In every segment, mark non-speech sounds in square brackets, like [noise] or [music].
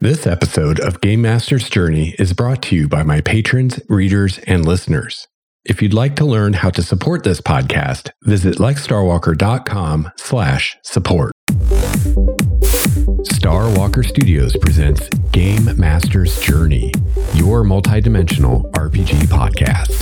This episode of Game Master's Journey is brought to you by my patrons, readers, and listeners. If you'd like to learn how to support this podcast, visit lexstarwalker.com slash support. Starwalker Studios presents Game Master's Journey, your multidimensional RPG podcast.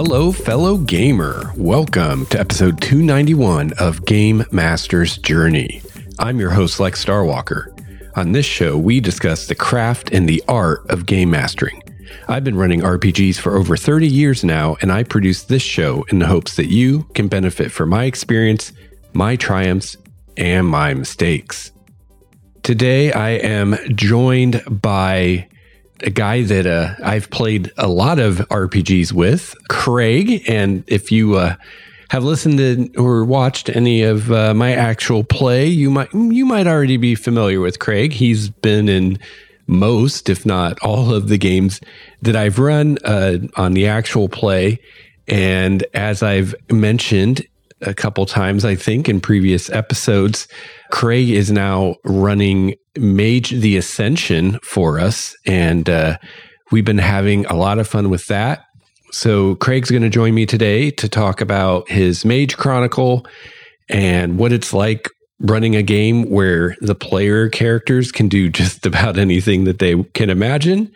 Hello, fellow gamer. Welcome to episode 291 of Game Master's Journey. I'm your host, Lex Starwalker. On this show, we discuss the craft and the art of game mastering. I've been running RPGs for over 30 years now, and I produce this show in the hopes that you can benefit from my experience, my triumphs, and my mistakes. Today, I am joined by a guy that uh, I've played a lot of RPGs with, Craig. And if you uh, have listened to or watched any of uh, my actual play, you might you might already be familiar with Craig. He's been in most, if not all, of the games that I've run uh, on the actual play. And as I've mentioned a couple times, I think in previous episodes, Craig is now running Mage the Ascension for us. And uh, we've been having a lot of fun with that. So, Craig's going to join me today to talk about his Mage Chronicle and what it's like running a game where the player characters can do [laughs] just about anything that they can imagine.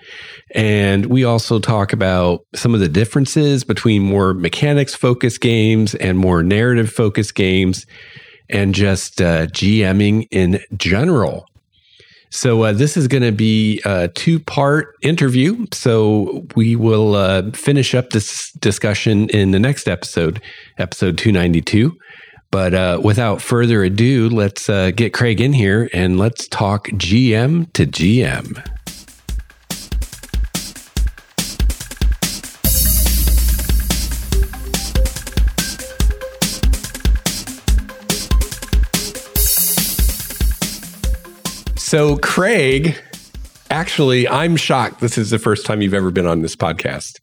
And we also talk about some of the differences between more mechanics focused games and more narrative focused games and just uh, GMing in general. So uh, this is going to be a two-part interview. So we will uh, finish up this discussion in the next episode, episode 292. But uh, without further ado, let's uh, get Craig in here and let's talk GM to GM. So, Craig, actually, I'm shocked. This is the first time you've ever been on this podcast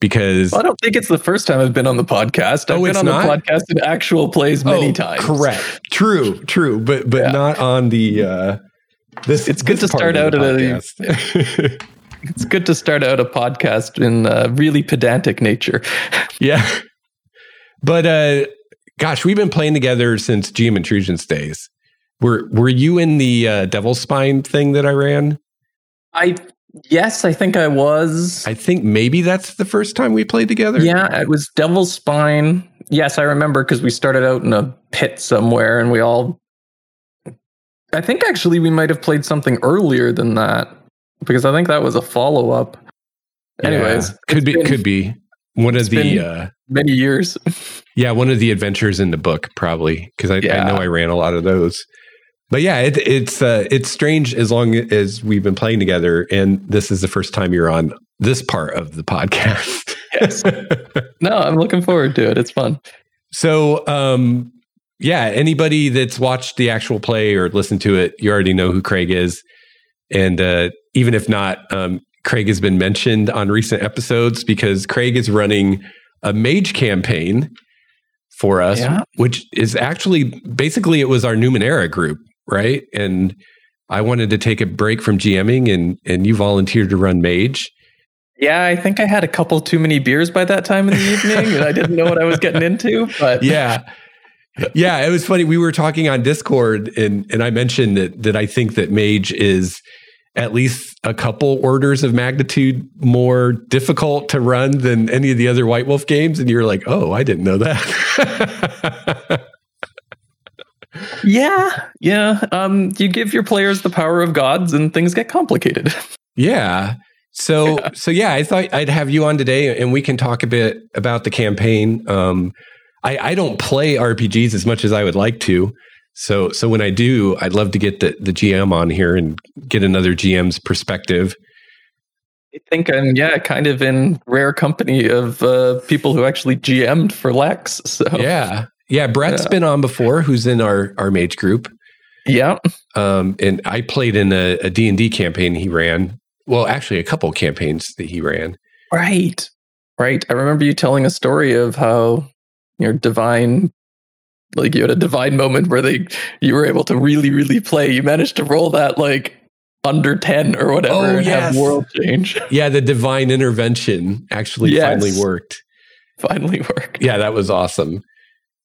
because well, I don't think it's the first time I've been on the podcast. I've Oh, been on not? the podcast in actual plays many Oh, times. Correct. True. True. But but Yeah. not on the. Uh, this It's good this to start out at a- [laughs] It's good to start out a podcast in uh, really pedantic nature. [laughs] yeah. But uh, gosh, we've been playing together since GM Intrusions days. Were Were you in the uh, Devil's Spine thing that I ran? I yes, I think I was. I think maybe that's the first time we played together. yeah, it was Devil's Spine. Yes, I remember because we started out in a pit somewhere, and we all. I think actually we might have played something earlier than that because I think that was a follow up. Yeah. Anyways, could be been could be one of the. uh, many years. Yeah, one of the adventures in the book, probably, because I, I know I ran a lot of those. But yeah, it, it's uh, it's strange as long as we've been playing together, and this is the first time you're on this part of the podcast. Yes. [laughs] No, I'm looking forward to it. It's fun. so, um, yeah, anybody that's watched the actual play or listened to it, you already know who Craig is, and uh, even if not, um, Craig has been mentioned on recent episodes because Craig is running a mage campaign for us, Yeah. which is actually basically it was our Numenera group, right? And I wanted to take a break from GMing, and and you volunteered to run mage. Yeah, I think I had a couple too many beers by that time in the evening, and I didn't know what I was getting into. But [laughs] Yeah. Yeah, it was funny. We were talking on Discord and and I mentioned that that I think that mage is at least a couple orders of magnitude more difficult to run than any of the other White Wolf games. And you were like, oh, I didn't know that. [laughs] yeah, yeah, um, you give your players the power of gods, and things get complicated. [laughs] yeah. So so yeah, I thought I'd have you on today and we can talk a bit about the campaign. Um I, I don't play RPGs as much as I would like to. So so when I do, I'd love to get the, the GM on here and get another GM's perspective. I think I'm yeah, kind of in rare company of uh, people who actually GM'd for Lex. So Yeah. Yeah. Brett's Yeah. been on before, who's in our, our mage group. yeah, Um, and I played in a, a D&D campaign he ran. Well, actually a couple campaigns that he ran. right. Right. I remember you telling a story of how your divine like you had a divine moment where they you were able to really, really play. You managed to roll that like under 10 or whatever Oh, and yes. have world change. Yeah, the divine intervention actually Yes. finally worked. Finally worked. Yeah, that was awesome.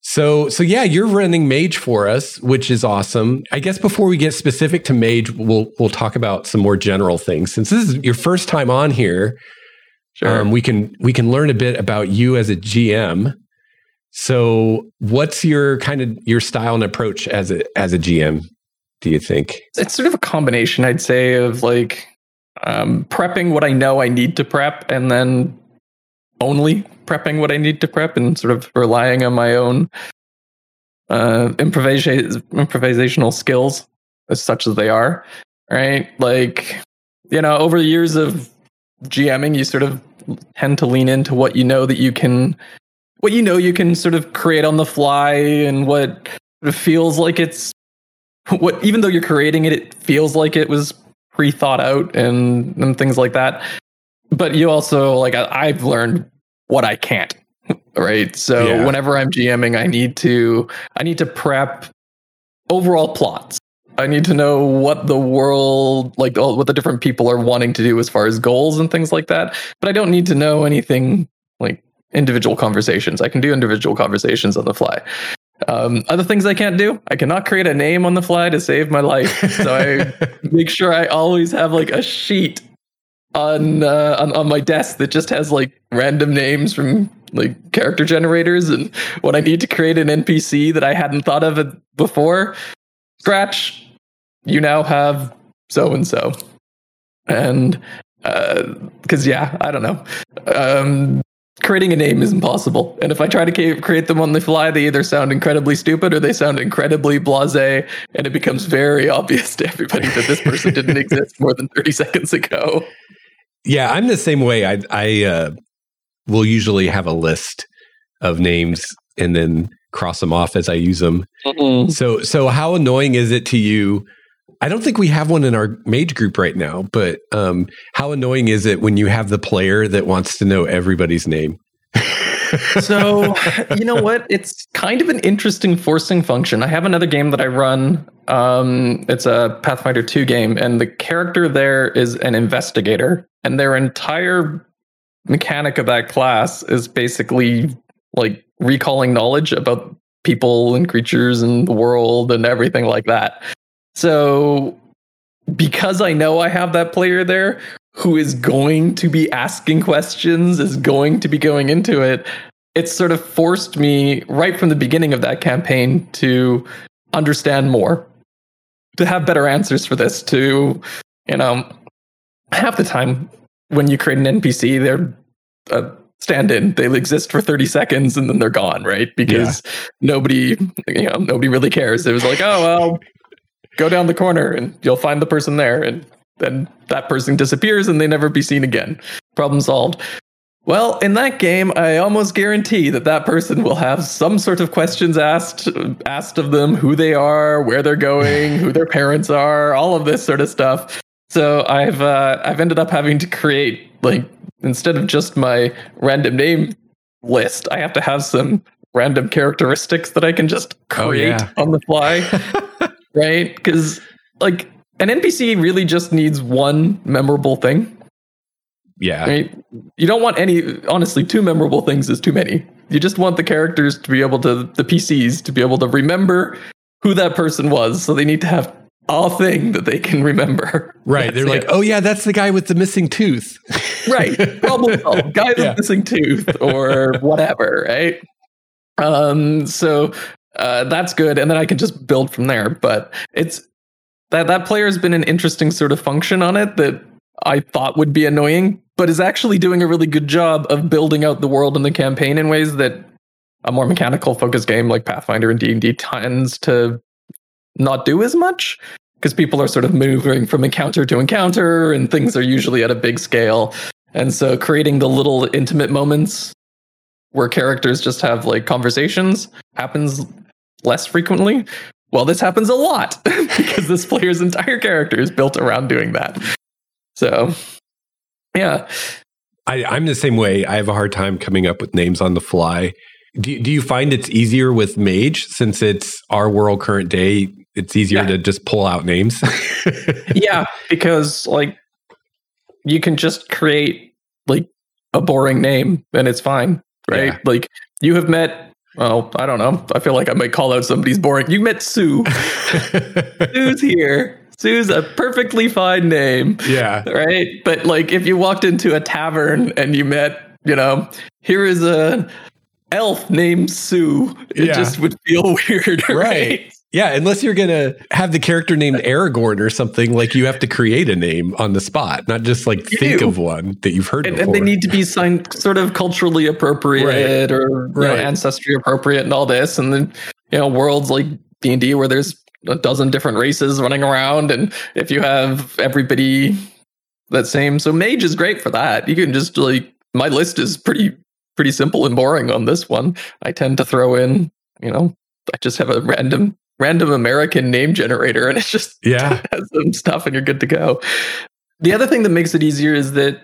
So, so yeah, you're running Mage for us, which is awesome. I guess before we get specific to Mage, we'll we'll talk about some more general things. Since this is your first time on here, Sure. um, we can we can learn a bit about you as a GM. So, what's your kind of your style and approach as a as a GM? Do you think? it's sort of a combination, I'd say, of like um, prepping what I know I need to prep and then only prepping what I need to prep and sort of relying on my own uh, improvisa- improvisational skills as such as they are. Right. Like, you know, over the years of GMing, you sort of tend to lean into what you know that you can, what you know you can sort of create on the fly and what feels like it's what even though you're creating it, it feels like it was pre-thought out and, and things like that. But you also like I, I've learned what I can't. Right. So Yeah. whenever I'm GMing, I need to I need to prep overall plots. I need to know what the world like all, what the different people are wanting to do as far as goals and things like that. But I don't need to know anything like individual conversations. I can do individual conversations on the fly. Um, other things I can't do, I cannot create a name on the fly to save my life. So I [laughs] make sure I always have like a sheet on, uh, on on my desk that just has like random names from like character generators, and when I need to create an NPC that I hadn't thought of before, scratch. You now have so and so, and because yeah, I don't know. Um, creating a name is impossible. And if I try to create them on the fly, they either sound incredibly stupid or they sound incredibly blasé, and it becomes very obvious to everybody that this person didn't [laughs] exist more than 30 seconds ago. Yeah, I'm the same way. I I uh, will usually have a list of names and then cross them off as I use them. So so how annoying is it to you? I don't think we have one in our mage group right now, but um, how annoying is it when you have the player that wants to know everybody's name? so you know what it's kind of an interesting forcing function i have another game that i run um, it's a pathfinder 2 game and the character there is an investigator and their entire mechanic of that class is basically like recalling knowledge about people and creatures and the world and everything like that. So because i know i have that player there who is going to be asking questions, is going to be going into it, it's sort of forced me right from the beginning of that campaign to understand more, to have better answers for this, to, you know, half the time when you create an NPC, they're uh, a stand in. They exist for 30 seconds and then they're gone, right? Because nobody, you know, nobody really cares. It was like, oh, well, go down the corner and you'll find the person there. And then that person disappears and they never be seen again. Problem solved. Well, in that game, I almost guarantee that that person will have some sort of questions asked asked of them, who they are, where they're going, who their parents are, all of this sort of stuff. So I've uh, I've ended up having to create like instead of just my random name list, I have to have some random characteristics that I can just Oh, create yeah. on the fly, [laughs] right? Because like an NPC really just needs one memorable thing. Yeah. Right? You don't want any honestly, two memorable things is too many. You just want the characters to be able to the PCs to be able to remember who that person was. So they need to have a thing that they can remember. Right. They're That's like, oh, yeah, that's the guy with the missing tooth. [laughs] right. Problem [laughs] solved. Guy with Yeah. missing tooth or [laughs] whatever, right? Um, so uh, that's good, and then I can just build from there. But it's that that player has been an interesting sort of function on it that I thought would be annoying, but is actually doing a really good job of building out the world and the campaign in ways that a more mechanical focused game like Pathfinder and D and D tends to not do as much because people are sort of moving from encounter to encounter and things are usually at a big scale. And so creating the little intimate moments where characters just have like conversations happens less frequently. Well, this happens a lot [laughs] because this player's entire character is built around doing that. So, yeah. I, I'm the same way. I have a hard time coming up with names on the fly. Do, do you find it's easier with Mage since it's our world current day? It's easier Yeah. to just pull out names. [laughs] yeah, because like you can just create like a boring name and it's fine, right? Yeah. Like you have met. Well, I don't know. I feel like I might call out somebody's boring. You met Sue. [laughs] Sue's here. Sue's a perfectly fine name. yeah. right? But like if you walked into a tavern and you met, you know, here is a elf named Sue, it Yeah. just would feel [laughs] weird, right? Right. Yeah, unless you're gonna have the character named Aragorn or something, like you have to create a name on the spot, not just like You think do. of one that you've heard And, and they need to be signed sort of culturally appropriate or you know, ancestry appropriate and all this. And then, you know, worlds like D and D where there's a dozen different races running around, and if you have everybody that same, so mage is great for that. You can just like my list is pretty pretty simple and boring on this one. I tend to throw in, you know, I just have a random random American name generator, and it's just yeah, [laughs] has some stuff and you're good to go. The other thing that makes it easier is that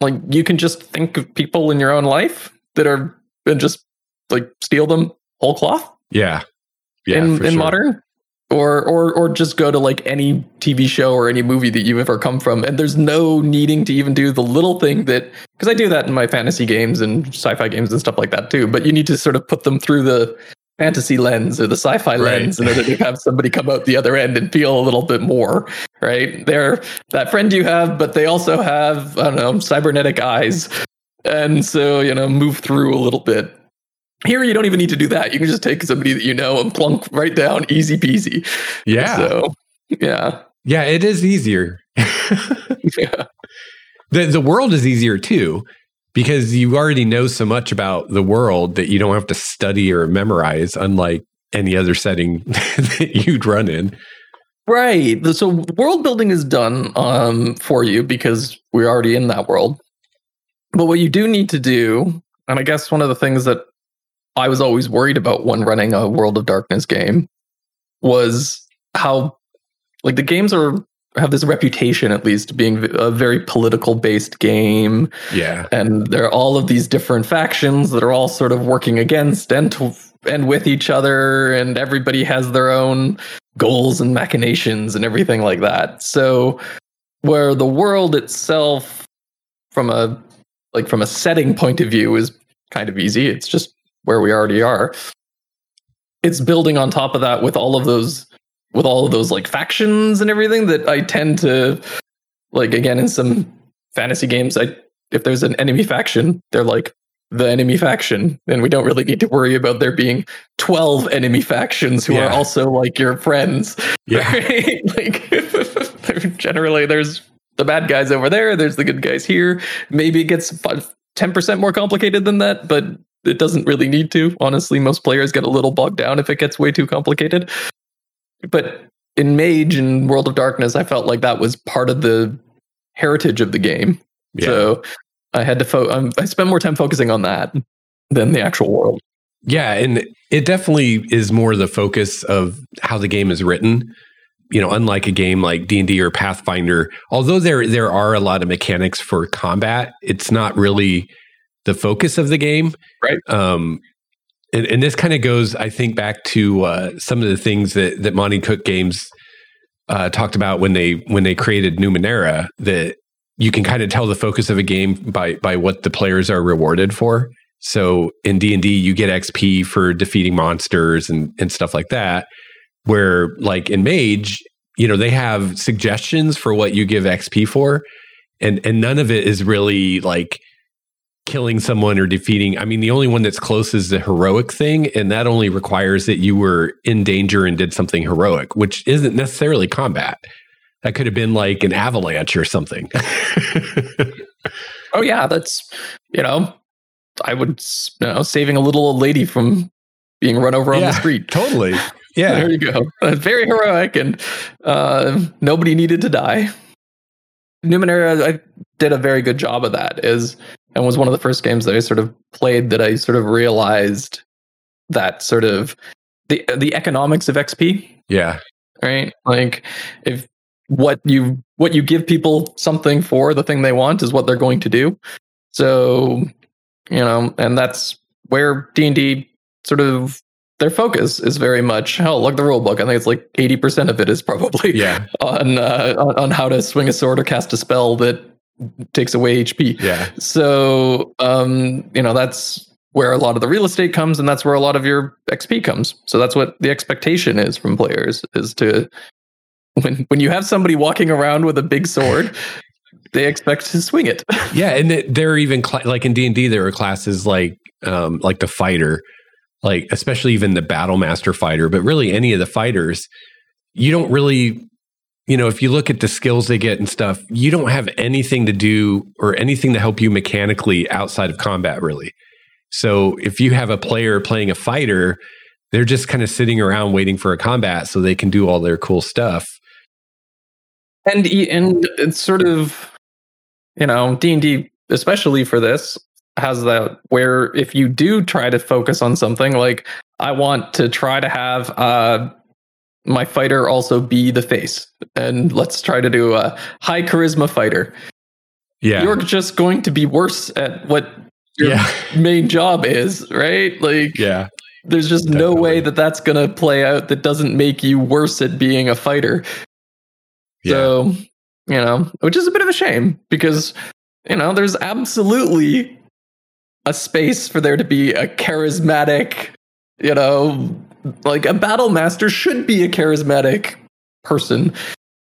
like you can just think of people in your own life that are and just like steal them whole cloth yeah, yeah. in, in sure. modern. Or or or just go to like any TV show or any movie that you've ever come from. And there's no needing to even do the little thing that because I do that in my fantasy games and sci-fi games and stuff like that too. But you need to sort of put them through the fantasy lens or the sci-fi Right. lens in order to have somebody come out the other end and feel a little bit more right? They're that friend you have but they also have i don't know cybernetic eyes. And so you know move through a little bit. Here you don't even need to do that. You can just take somebody that you know and plunk right down easy peasy. Yeah, so yeah. Yeah. It is easier. [laughs] [laughs] yeah. The The world is easier too because you already know so much about the world that you don't have to study or memorize, unlike any other setting [laughs] that you'd run in. Right. So world building is done um, for you because we're already in that world. But what you do need to do, and I guess one of the things that I was always worried about when running a World of Darkness game was how, like, the games are have this reputation, at least, being a very political based game. Yeah, and there are all of these different factions that are all sort of working against and to, and with each other and everybody has their own goals and machinations and everything like that. So where the world itself from a like from a setting point of view is kind of easy. It's just where we already are. It's building on top of that with all of those with all of those like factions and everything that i tend to like again in some fantasy games i if there's an enemy faction, they're like the enemy faction, and we don't really need to worry about there being twelve enemy factions who Yeah. are also like your friends. yeah, Right? [laughs] like [laughs] generally, there's the bad guys over there. There's the good guys here. Maybe it gets ten percent more complicated than that, but it doesn't really need to. Honestly, most players get a little bogged down if it gets way too complicated. But in Mage and World of Darkness, I felt like that was part of the heritage of the game. yeah. So I had to fo- um, I spent more time focusing on that than the actual world. Yeah, and it definitely is more the focus of how the game is written. You know, unlike a game like D and D or Pathfinder, although there there are a lot of mechanics for combat, it's not really the focus of the game. Right. Um, and, and this kind of goes, I think, back to uh, some of the things that that Monte Cook Games uh, talked about when they when they created Numenera. That you can kind of tell the focus of a game by by what the players are rewarded for. So in D and D, you get XP for defeating monsters and and stuff like that. Where like in Mage, you know they have suggestions for what you give XP for, and and none of it is really like killing someone or defeating. I mean, the only one that's close is the heroic thing, and that only requires that you were in danger and did something heroic, which isn't necessarily combat. That could have been like an avalanche or something. [laughs] Oh yeah, that's you know, I would you know saving a little old lady from being run over on Yeah. the street. [laughs] [laughs] totally. Yeah. There you go. Uh, Very heroic, and uh, nobody needed to die. Numenera, I did a very good job of that. Is and was one of the first games that I sort of played that I sort of realized that sort of the the economics of XP Yeah. right? Like if what you what you give people something for the thing they want is what they're going to do. So, you know, and that's where D&D sort of their focus is very much hell look the rule book i think it's like 80% of it is probably yeah [laughs] on, uh, on on how to swing a sword or cast a spell that takes away hp yeah. So um you know that's where a lot of the real estate comes and that's where a lot of your xp comes. So that's what the expectation is from players is to when when you have somebody walking around with a big sword [laughs] they expect to swing it. [laughs] Yeah and there are even cl- like in d&d there are classes like um like the fighter like especially even the battle master fighter, but really any of the fighters, you don't really, you know, if you look at the skills they get and stuff, you don't have anything to do or anything to help you mechanically outside of combat, really. So if you have a player playing a fighter, they're just kind of sitting around waiting for a combat so they can do all their cool stuff. And and it's sort of, you know, D and D, especially for this, has that where if you do try to focus on something like I want to try to have uh my fighter also be the face and let's try to do a high charisma fighter. Yeah. You're just going to be worse at what your Yeah. main job is, right? Like Yeah. there's just no way that that's going to play out that doesn't make you worse at being a fighter. Yeah. So, you know, which is a bit of a shame because, you know, there's absolutely a space for there to be a charismatic, you know, like a battle master should be a charismatic person,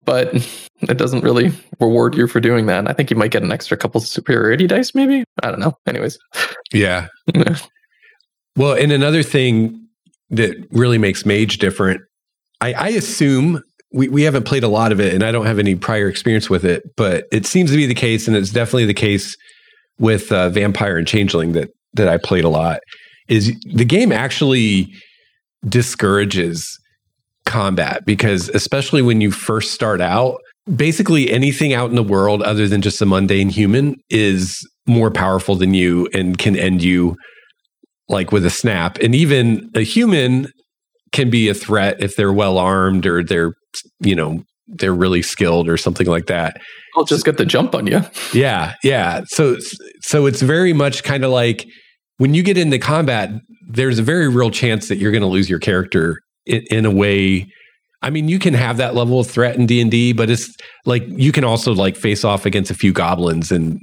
but it doesn't really reward you for doing that. I think you might get an extra couple superiority dice, maybe. I don't know. Anyways, Yeah. Well, and another thing that really makes Mage different, I, I assume we, we haven't played a lot of it and I don't have any prior experience with it, but it seems to be the case, and it's definitely the case with uh, Vampire and Changeling that that I played a lot. Is the game actually discourages combat because especially when you first start out, basically anything out in the world other than just a mundane human is more powerful than you and can end you like with a snap. And even a human can be a threat if they're well armed or they're, you know, they're really skilled or something like that. I'll just get the jump on you. Yeah, yeah. So so it's very much kind of like when you get into combat, there's a very real chance that you're going to lose your character in, in a way. I mean, you can have that level of threat in D and D, but it's like you can also like face off against a few goblins and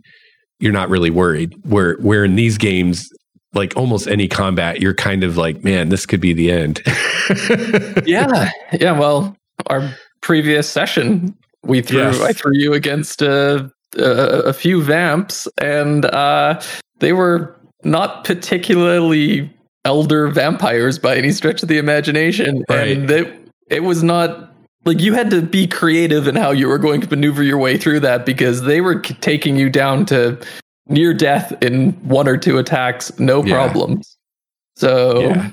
you're not really worried. Where where in these games, like almost any combat, you're kind of like, man, this could be the end. [laughs] yeah, yeah. Well, our previous session, we threw Yes. I threw you against uh, a, a few vamps, and uh, they were not particularly elder vampires by any stretch of the imagination, Right. and it it was not. Like you had to be creative in how you were going to maneuver your way through that because they were taking you down to near death in one or two attacks, no Yeah. problems. So Yeah.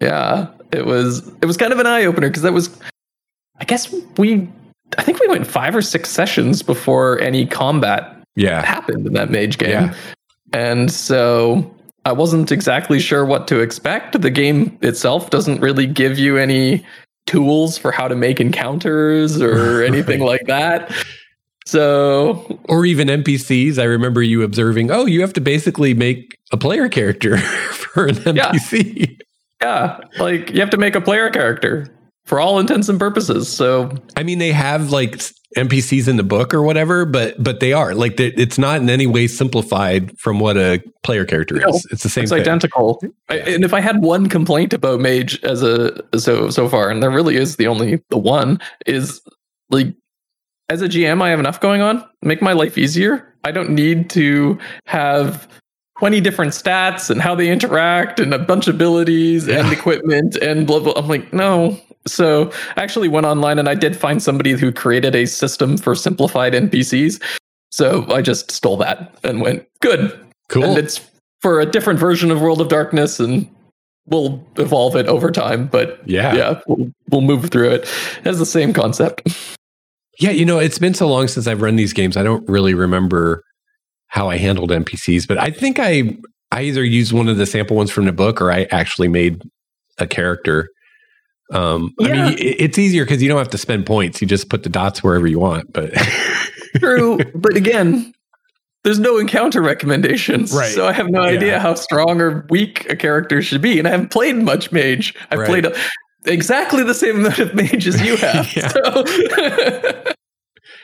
yeah, it was it was kind of an eye opener because that was, I guess we, I think we went five or six sessions before any combat yeah, happened in that mage game, Yeah. and so I wasn't exactly sure what to expect. The game itself doesn't really give you any tools for how to make encounters or [laughs] anything like that. So or even NPCs. I remember you observing, oh, you have to basically make a player character [laughs] for an Yeah. NPC. yeah, like you have to make a player character for all intents and purposes. So I mean, they have like NPCs in the book or whatever, but but they are like they, it's not in any way simplified from what a player character No, is. It's the same it's thing. identical. I, and if I had one complaint about Mage as a so so far, and there really is the only the one is like as a GM, I have enough going on. Make my life easier. I don't need to have 20 different stats and how they interact and a bunch of abilities and equipment and blah blah. I'm like, no. So I actually went online and I did find somebody who created a system for simplified NPCs. So I just stole that and went, good, Cool. and it's for a different version of World of Darkness, and we'll evolve it over time. But yeah. yeah, we'll, we'll move through it. It has the same concept. Yeah, you know, it's been so long since I've run these games. I don't really remember how I handled NPCs, but I think I I either used one of the sample ones from the book or I actually made a character. Um, yeah. I mean, it's easier because you don't have to spend points. You just put the dots wherever you want. But [laughs] true. But again, there's no encounter recommendations. Right. So I have no yeah. idea how strong or weak a character should be. And I haven't played much mage. I've right. played a, exactly the same amount of mage as you [laughs] have. yeah. So.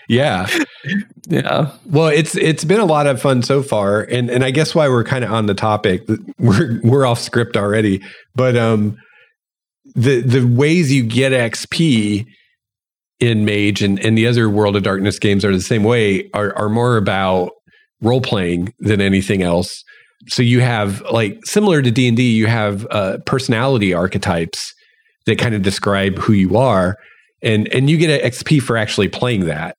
yeah. [laughs] Yeah. Well, it's it's been a lot of fun so far. And and I guess why we're kind of on the topic, we're we're off script already. But um the the ways you get XP in Mage and, and the other World of Darkness games are the same way, are, are more about role playing than anything else. So you have like similar to D and D, you have uh, personality archetypes that kind of describe who you are, and and you get XP for actually playing that,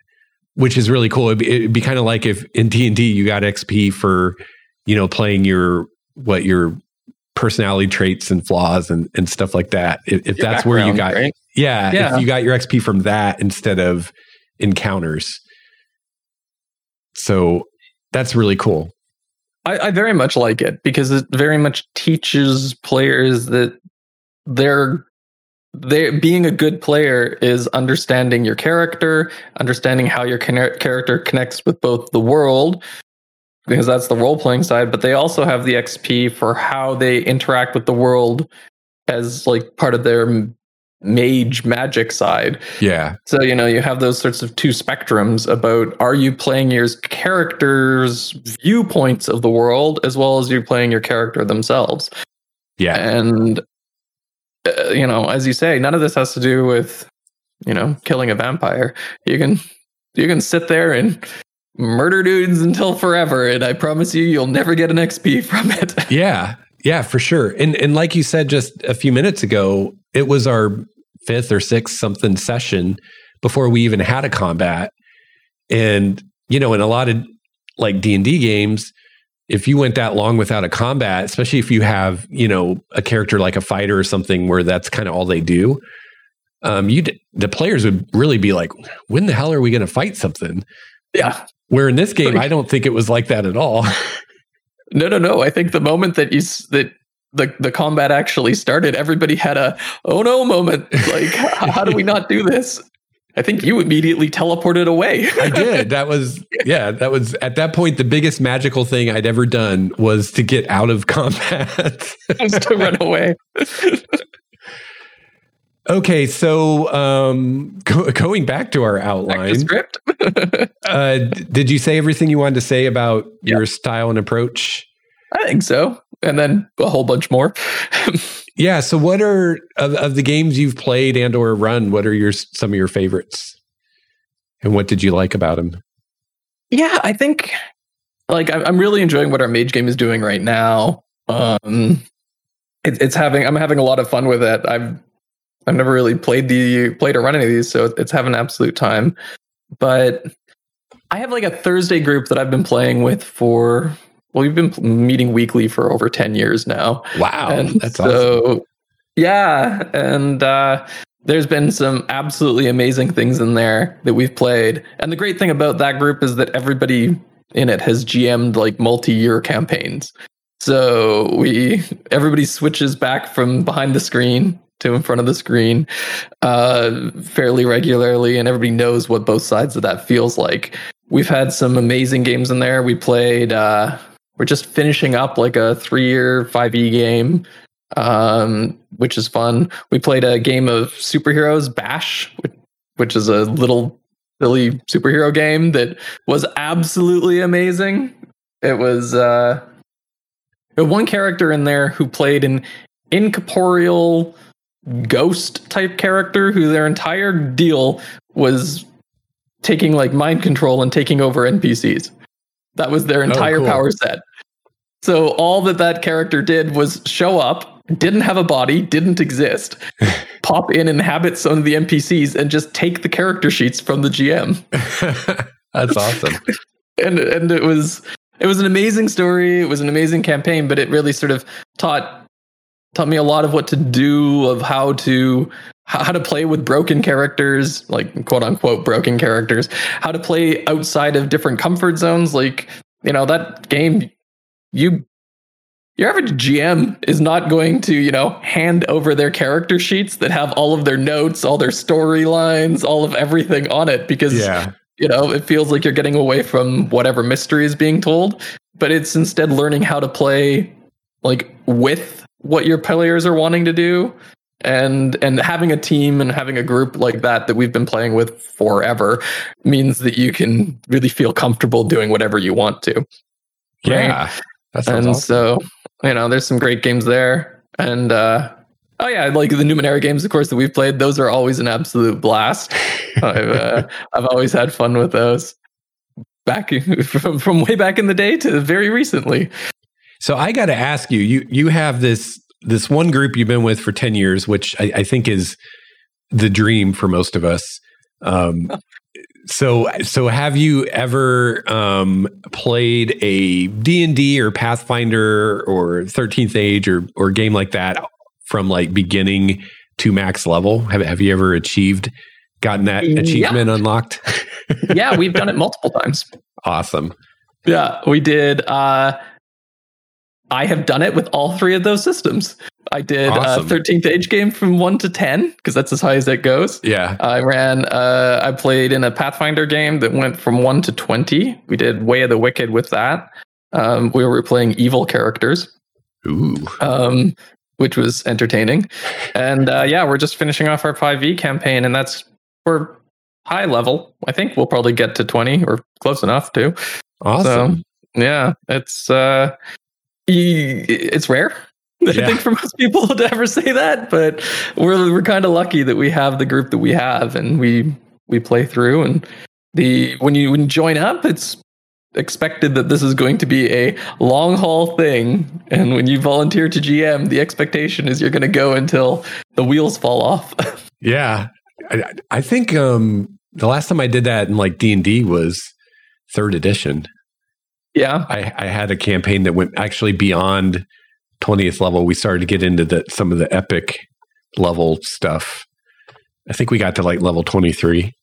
which is really cool. It'd be, it'd be kind of like if in D and D you got XP for you know playing your what your personality traits and flaws and, and stuff like that. If, if that's where you got, right? yeah, yeah, if you got your XP from that instead of encounters. So that's really cool. I, I very much like it because it very much teaches players that they're they being a good player is understanding your character, understanding how your character connects with both the world, because that's the role playing side, but they also have the XP for how they interact with the world as like part of their mage magic side. Yeah. So, you know, you have those sorts of two spectrums about are you playing your characters' viewpoints of the world as well as you playing your character themselves. Yeah. And, uh, you know, as you say, none of this has to do with, you know, killing a vampire. You can, you can sit there and murder dudes until forever. And I promise you, you'll never get an XP from it. [laughs] yeah. Yeah, for sure. And and like you said just a few minutes ago, it was our fifth or sixth something session before we even had a combat. And you know, in a lot of like D&D games, if you went that long without a combat, especially if you have, you know, a character like a fighter or something where that's kind of all they do, um, you the players would really be like, when the hell are we going to fight something? Yeah. Where in this game, I don't think it was like that at all. [laughs] No, no, no. I think the moment that you that the the combat actually started, everybody had a oh no moment. Like, how do we not do this? I think you immediately teleported away. I [laughs] did. That was yeah. That was at that point the biggest magical thing I'd ever done was to get out of [laughs] combat. Just to run away. Okay, so um, go, going back to our outline script. [laughs] uh, did you say everything you wanted to say about yep. your style and approach? I think so. And then a whole bunch more. [laughs] yeah. So what are of, of the games you've played and or run, what are your some of your favorites? And what did you like about them? Yeah, I think like I'm really enjoying what our mage game is doing right now. Um it, it's having I'm having a lot of fun with it. I've I've never really played the played or run any of these, so it's having an absolute time. But I have like a Thursday group that I've been playing with for well, we've been meeting weekly for over 10 years now. Wow. And that's so, awesome. Yeah. And uh, there's been some absolutely amazing things in there that we've played. And the great thing about that group is that everybody in it has GM'd like multi year campaigns. So we everybody switches back from behind the screen to in front of the screen uh, fairly regularly, and everybody knows what both sides of that feels like. We've had some amazing games in there. We played uh, we're just finishing up like a three year 5e game um, which is fun we played a game of superheroes bash which is a little silly superhero game that was absolutely amazing it was uh one character in there who played an incorporeal ghost type character who their entire deal was taking like mind control and taking over npcs that was their oh, entire oh, cool. power set so all that that character did was show up, didn't have a body, didn't exist, [laughs] pop in, inhabit some of the NPCs, and just take the character sheets from the GM. [laughs] That's awesome. [laughs] and and it was it was an amazing story. It was an amazing campaign, but it really sort of taught taught me a lot of what to do, of how to how to play with broken characters, like quote unquote broken characters, how to play outside of different comfort zones. Like, you know, that game you your average GM is not going to, you know, hand over their character sheets that have all of their notes, all their storylines, all of everything on it because Yeah. you know, it feels like you're getting away from whatever mystery is being told, but it's instead learning how to play like with what your players are wanting to do and and having a team and having a group like that that we've been playing with forever means that you can really feel comfortable doing whatever you want to. Yeah. That and awesome. so, you know, there's some great games there. And uh oh yeah, like the Numenera games, of course, that we've played, those are always an absolute blast. [laughs] I've uh, I've always had fun with those. Back [laughs] from from way back in the day to very recently. So I got to ask you, you you have this this one group you've been with for ten years, which I, I think is the dream for most of us. Um, [laughs] so so have you ever um, played a D and D or Pathfinder or Thirteenth Age or or game like that from like beginning to max level? Have have you ever achieved gotten that Yeah. achievement unlocked? Yeah, we've done it [laughs] multiple times. awesome. Yeah, we did. Uh, I have done it with all three of those systems. I did Awesome. a 13th age game from 1 to 10 because that's as high as it goes. Yeah. I ran, uh, I played in a Pathfinder game that went from 1 to 20. We did Way of the Wicked with that. Um, we were playing evil characters, Ooh. um, which was entertaining. And uh, yeah, we're just finishing off our 5e campaign, and that's for high level. I think we'll probably get to 20 or close enough to. Awesome. So yeah, it's uh, it's rare. [laughs] I think for most people [laughs] to ever say that, but we're we're kind of lucky that we have the group that we have, and we we play through. And the when you when you join up, it's expected that this is going to be a long haul thing. And when you volunteer to GM, the expectation is you're going to go until the wheels fall off. [laughs] Yeah, I, I think um, the last time I did that in like D and D was third edition. Yeah, I, I had a campaign that went actually beyond twentieth level. We started to get into the some of the epic level stuff. I think we got to like level twenty three.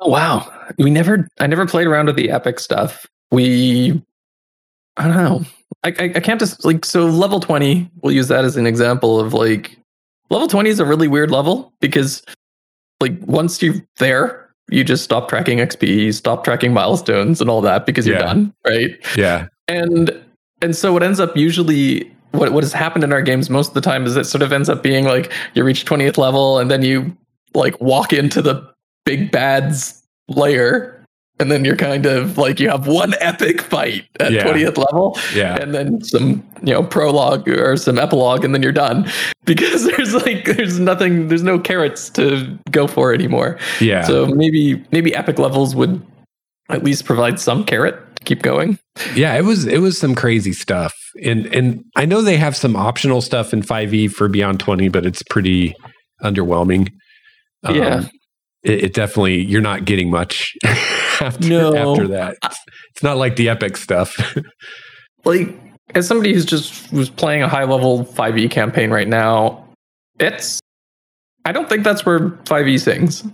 Oh wow. We never I never played around with the epic stuff. We I don't know. I, I I can't just like so level 20, we'll use that as an example of like level 20 is a really weird level because like once you're there, you just stop tracking XP, stop tracking milestones and all that because you're Yeah. done, right? Yeah, and and so what ends up usually what what has happened in our games most of the time is it sort of ends up being like you reach 20th level and then you like walk into the big bad's lair and then you're kind of like you have one epic fight at Yeah. 20th level yeah, and then some you know prologue or some epilogue and then you're done [laughs] because there's like there's nothing there's no carrots to go for anymore yeah. so maybe maybe epic levels would at least provide some carrot to keep going Yeah, it was it was some crazy stuff, and and I know they have some optional stuff in five E for Beyond Twenty, but it's pretty underwhelming. Um, Yeah. It, it definitely you're not getting much [laughs] after No. after that. It's, not like the epic stuff. [laughs] like as somebody who's just was playing a high level 5e campaign right now it's i don't think that's where 5e sings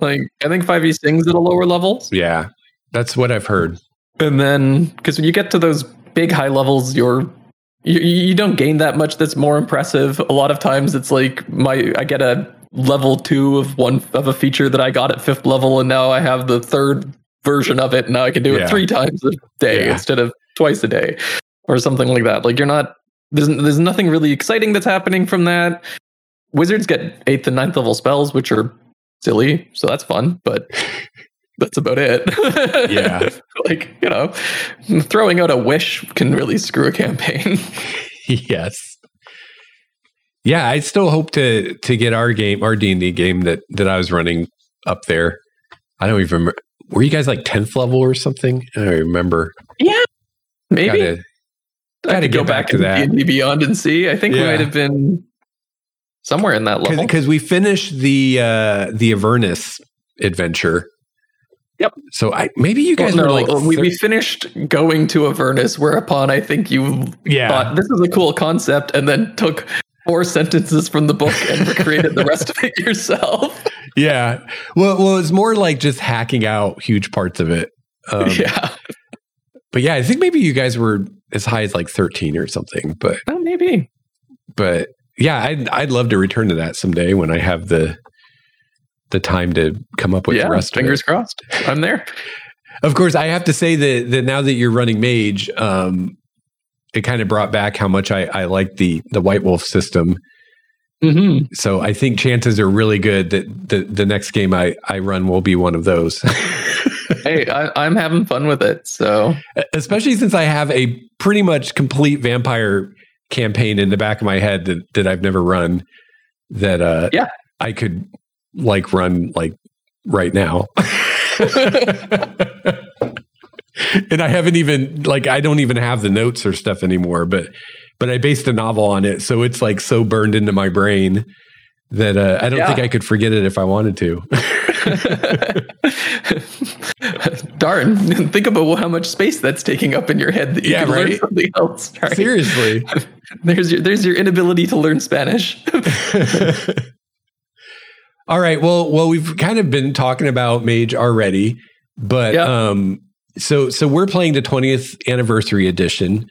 like i think 5e sings at a lower level yeah, that's what I've heard. and then because when you get to those big high levels you're you, you don't gain that much that's more impressive a lot of times it's like my i get a level two of one of a feature that i got at fifth level and now i have the third version of it and now i can do Yeah. it three times a day Yeah. instead of twice a day or something like that like you're not there's, there's nothing really exciting that's happening from that wizards get eighth and ninth level spells which are silly so that's fun but [laughs] that's about it Yeah. [laughs] like you know throwing out a wish can really screw a campaign [laughs] yes. Yeah, I still hope to to get our game, our D and D game that that I was running up there. I don't even remember. Were you guys like tenth level or something? I don't remember. Yeah, maybe Gotta, i gotta go back, back to to that. D&D beyond and see i think we might have been somewhere in that level because we finished the uh the Avernus adventure. Yep. So I maybe you guys Well, were no, like we, we finished going to avernus whereupon i think you yeah thought this is a cool concept and then took four sentences from the book and recreated the rest of it [laughs] yourself yeah. Well, well, it's more like just hacking out huge parts of it. Um, [laughs] yeah But yeah, I think maybe you guys were as high as like 13 or something. But oh, maybe. But yeah, I'd I'd love to return to that someday when I have the the time to come up with yeah, the rest fingers crossed. I'm there. of course, I have to say that that now that you're running Mage, um, it kind of brought back how much I, I like the the White Wolf system. Mm-hmm. So I think chances are really good that the the next game I I run will be one of those. [laughs] hey, I, am having fun with it. So especially since I have a pretty much complete vampire campaign in the back of my head that that I've never run. That uh, yeah, I could like run like right now. [laughs] [laughs] [laughs] and I haven't even like I don't even have the notes or stuff anymore, but but I based a novel on it, so it's like so burned into my brain that uh, I don't yeah. think I could forget it if I wanted to. [laughs] Darn! [laughs] Think about how much space that's taking up in your head that you yeah, can right? learn something else. Right? Seriously, there's your there's your inability to learn Spanish. All right. Well, well, we've kind of been talking about Mage already, but yep. um, so so we're playing the 20th anniversary edition,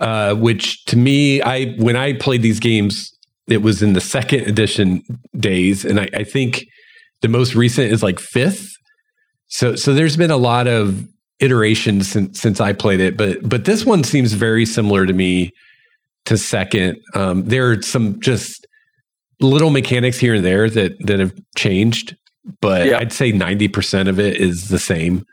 uh, which to me, I when I played these games, it was in the second edition days, and I, I think the most recent is like fifth. So so there's been a lot of iterations since since I played it, but but this one seems very similar to me to second. Um, there are some just little mechanics here and there that that have changed, but yeah. I'd say 90% of it is the same.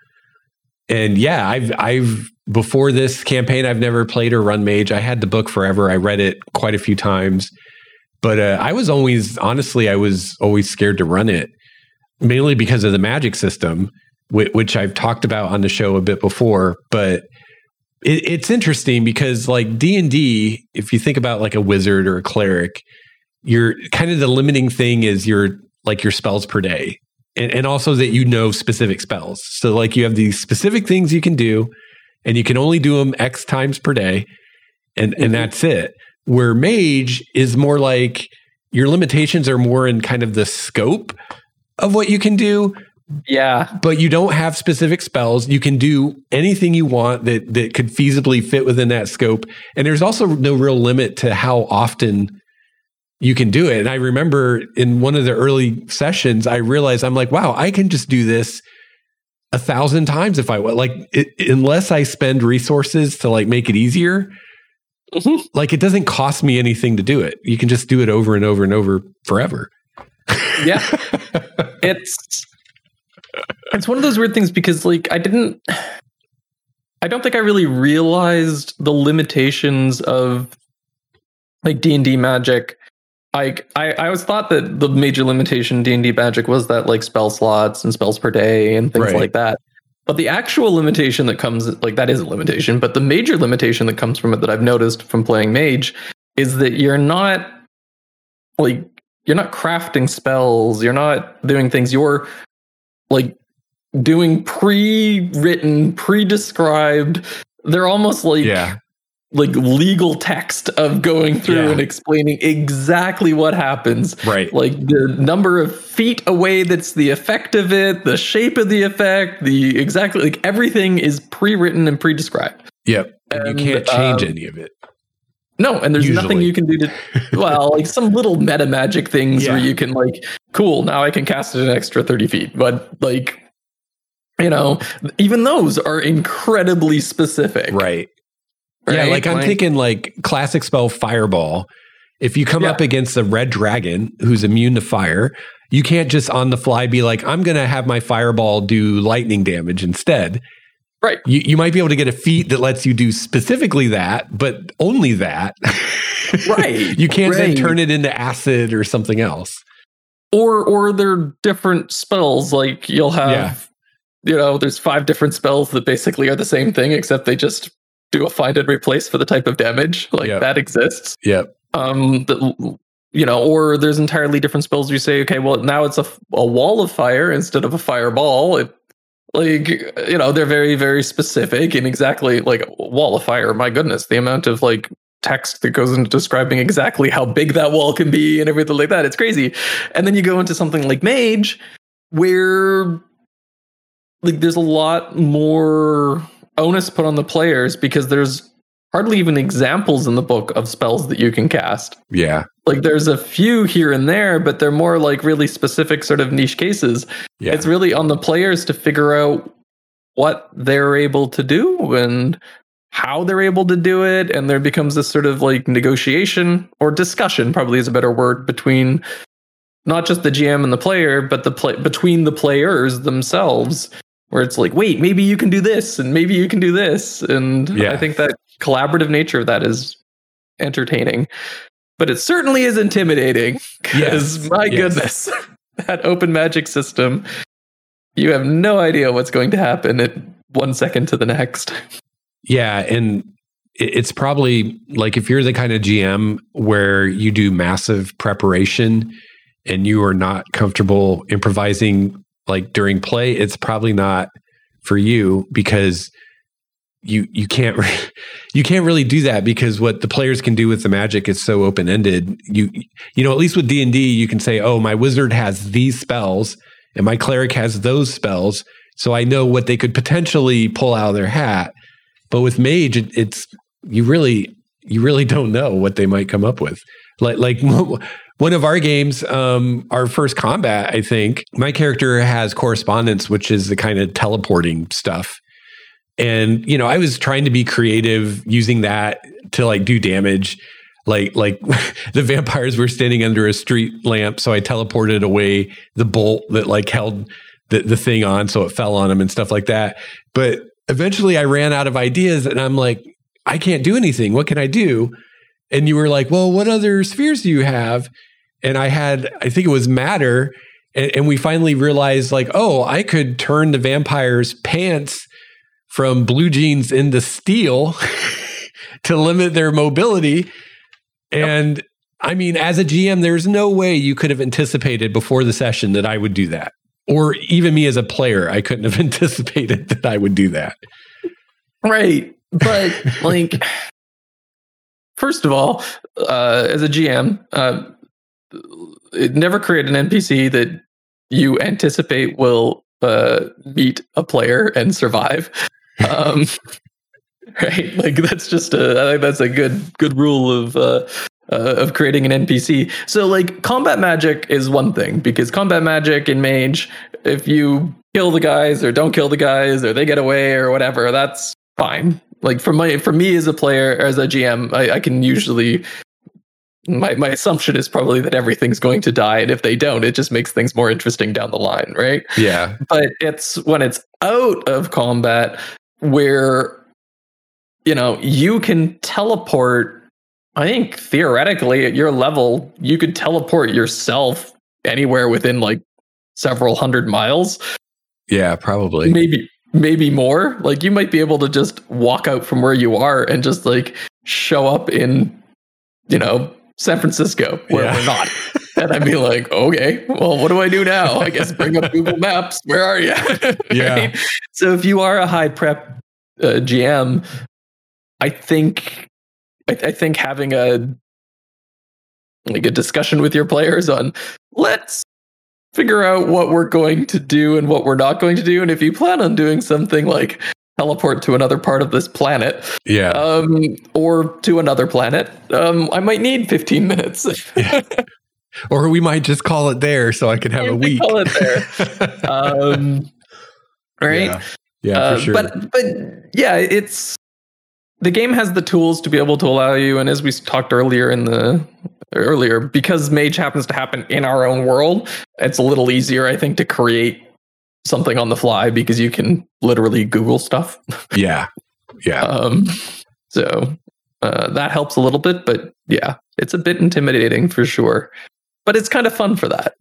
And yeah, I've I've before this campaign I've never played or run mage. I had the book forever. I read it quite a few times. But uh, I was always honestly I was always scared to run it mainly because of the magic system which I've talked about on the show a bit before, but it, it's interesting because like D and D, if you think about like a wizard or a cleric, your kind of the limiting thing is your like your spells per day and, and also that you know specific spells. So like you have these specific things you can do and you can only do them x times per day and mm-hmm. and that's it. Where mage is more like your limitations are more in kind of the scope of what you can do yeah. but you don't have specific spells. You can do anything you want that that could feasibly fit within that scope. And there's also no real limit to how often you can do it. And I remember in one of the early sessions, I realized I'm like, wow, I can just do this a thousand times if I want. Like, it, unless I spend resources to like make it easier, mm-hmm. like it doesn't cost me anything to do it. You can just do it over and over and over forever. yeah, [laughs] it's it's one of those weird things because like I didn't. I don't think I really realized the limitations of like D and D magic I, I I always thought that the major limitation D and D Magic was that like spell slots and spells per day and things right. like that. But the actual limitation that comes like that is a limitation, but the major limitation that comes from it that I've noticed from playing Mage is that you're not like you're not crafting spells, you're not doing things, you're like doing pre-written, pre-described. They're almost like yeah like legal text of going through yeah. and explaining exactly what happens. Right. Like the number of feet away that's the effect of it, the shape of the effect, the exactly like everything is pre-written and pre-described. Yep. And, you can't change um, any of it. No, and there's Usually. nothing you can do to [laughs] well, like some little meta magic things yeah. where you can like, cool, now I can cast it an extra 30 feet. But like you know, even those are incredibly specific. Right. Right? Yeah, like I'm like, thinking like classic spell fireball. If you come yeah. up against a red dragon who's immune to fire, you can't just on the fly be like, I'm going to have my fireball do lightning damage instead. Right. You, you might be able to get a feat that lets you do specifically that, but only that. [laughs] right. you can't right. then turn it into acid or something else. Or or they're different spells. Like you'll have yeah. you know, there's five different spells that basically are the same thing, except they just do a find and replace for the type of damage like yep. that exists. Yep. Um the, you know or there's entirely different spells you say okay well now it's a, a wall of fire instead of a fireball. It like you know they're very very specific and exactly like wall of fire my goodness the amount of like text that goes into describing exactly how big that wall can be and everything like that it's crazy. And then you go into something like mage where like there's a lot more onus put on the players because there's hardly even examples in the book of spells that you can cast. Yeah. Like there's a few here and there, but they're more like really specific sort of niche cases. Yeah. It's really on the players to figure out what they're able to do and how they're able to do it. And there becomes this sort of like negotiation or discussion, probably is a better word, between not just the GM and the player, but the play between the players themselves, where it's like, wait, maybe you can do this and maybe you can do this. And Yeah. I think that collaborative nature of that is entertaining. But it certainly is intimidating [laughs] because Yes, my yes. goodness, [laughs] that open magic system, you have no idea what's going to happen at one second to the next. [laughs] Yeah, and it's probably like if you're the kind of GM where you do massive preparation and you are not comfortable improvising like during play, it's probably not for you because you you can't [laughs] you can't really do that because what the players can do with the magic is so open ended. You you know at least with D and D you can say, oh, my wizard has these spells and my cleric has those spells, so I know what they could potentially pull out of their hat. But with mage, it, it's you really you really don't know what they might come up with. Like like [laughs] one of our games, um, our first combat, I think my character has correspondence, which is the kind of teleporting stuff. And you know, I was trying to be creative using that to like do damage. Like like [laughs] the vampires were standing under a street lamp, so I teleported away the bolt that like held the, the thing on so it fell on them and stuff like that. But eventually I ran out of ideas and I'm like, I can't do anything. What can I do? And you were like, well, what other spheres do you have? And I had, I think it was matter. And, and we finally realized, like, oh, I could turn the vampire's pants from blue jeans into steel [laughs] to limit their mobility. And I mean, as a GM, there's no way you could have anticipated before the session that I would do that. Or even me as a player, I couldn't have [laughs] anticipated that I would do that. Right. But like [sighs] first of all, uh, as a GM, uh, it never create an NPC that you anticipate will uh, meet a player and survive. [laughs] Um, right? Like that's just a I think that's a good good rule of uh, uh, of creating an NPC. So like combat magic is one thing because combat magic in mage, if you kill the guys or don't kill the guys or they get away or whatever, that's fine. Like for my for me as a player as a GM, I, I can usually my my assumption is probably that everything's going to die, and if they don't, it just makes things more interesting down the line, right? Yeah. But it's when it's out of combat where you know you can teleport. I think theoretically at your level, you could teleport yourself anywhere within like several hundred miles Yeah, probably. maybe maybe more like you might be able to just walk out from where you are and just like show up in you know san francisco where Yeah. we're not. And i'd be like okay well what do i do now? I guess bring up google maps. Where are you [laughs] Yeah. so if you are a high prep uh, gm i think I, I think having a like a discussion with your players on let's figure out what we're going to do and what we're not going to do and if you plan on doing something like teleport to another part of this planet. Yeah. um, or to another planet. Um, i might need 15 minutes. [laughs] Or we might just call it there so I can have a week. call it there. [laughs] Um, right? Yeah, yeah Uh, for sure. But but yeah, it's the game has the tools to be able to allow you, and as we talked earlier in the earlier, because Mage happens to happen in our own world, it's a little easier, I think, to create something on the fly because you can literally Google stuff. yeah. Yeah. Um, so uh, that helps a little bit, but yeah, it's a bit intimidating for sure. But it's kind of fun for that.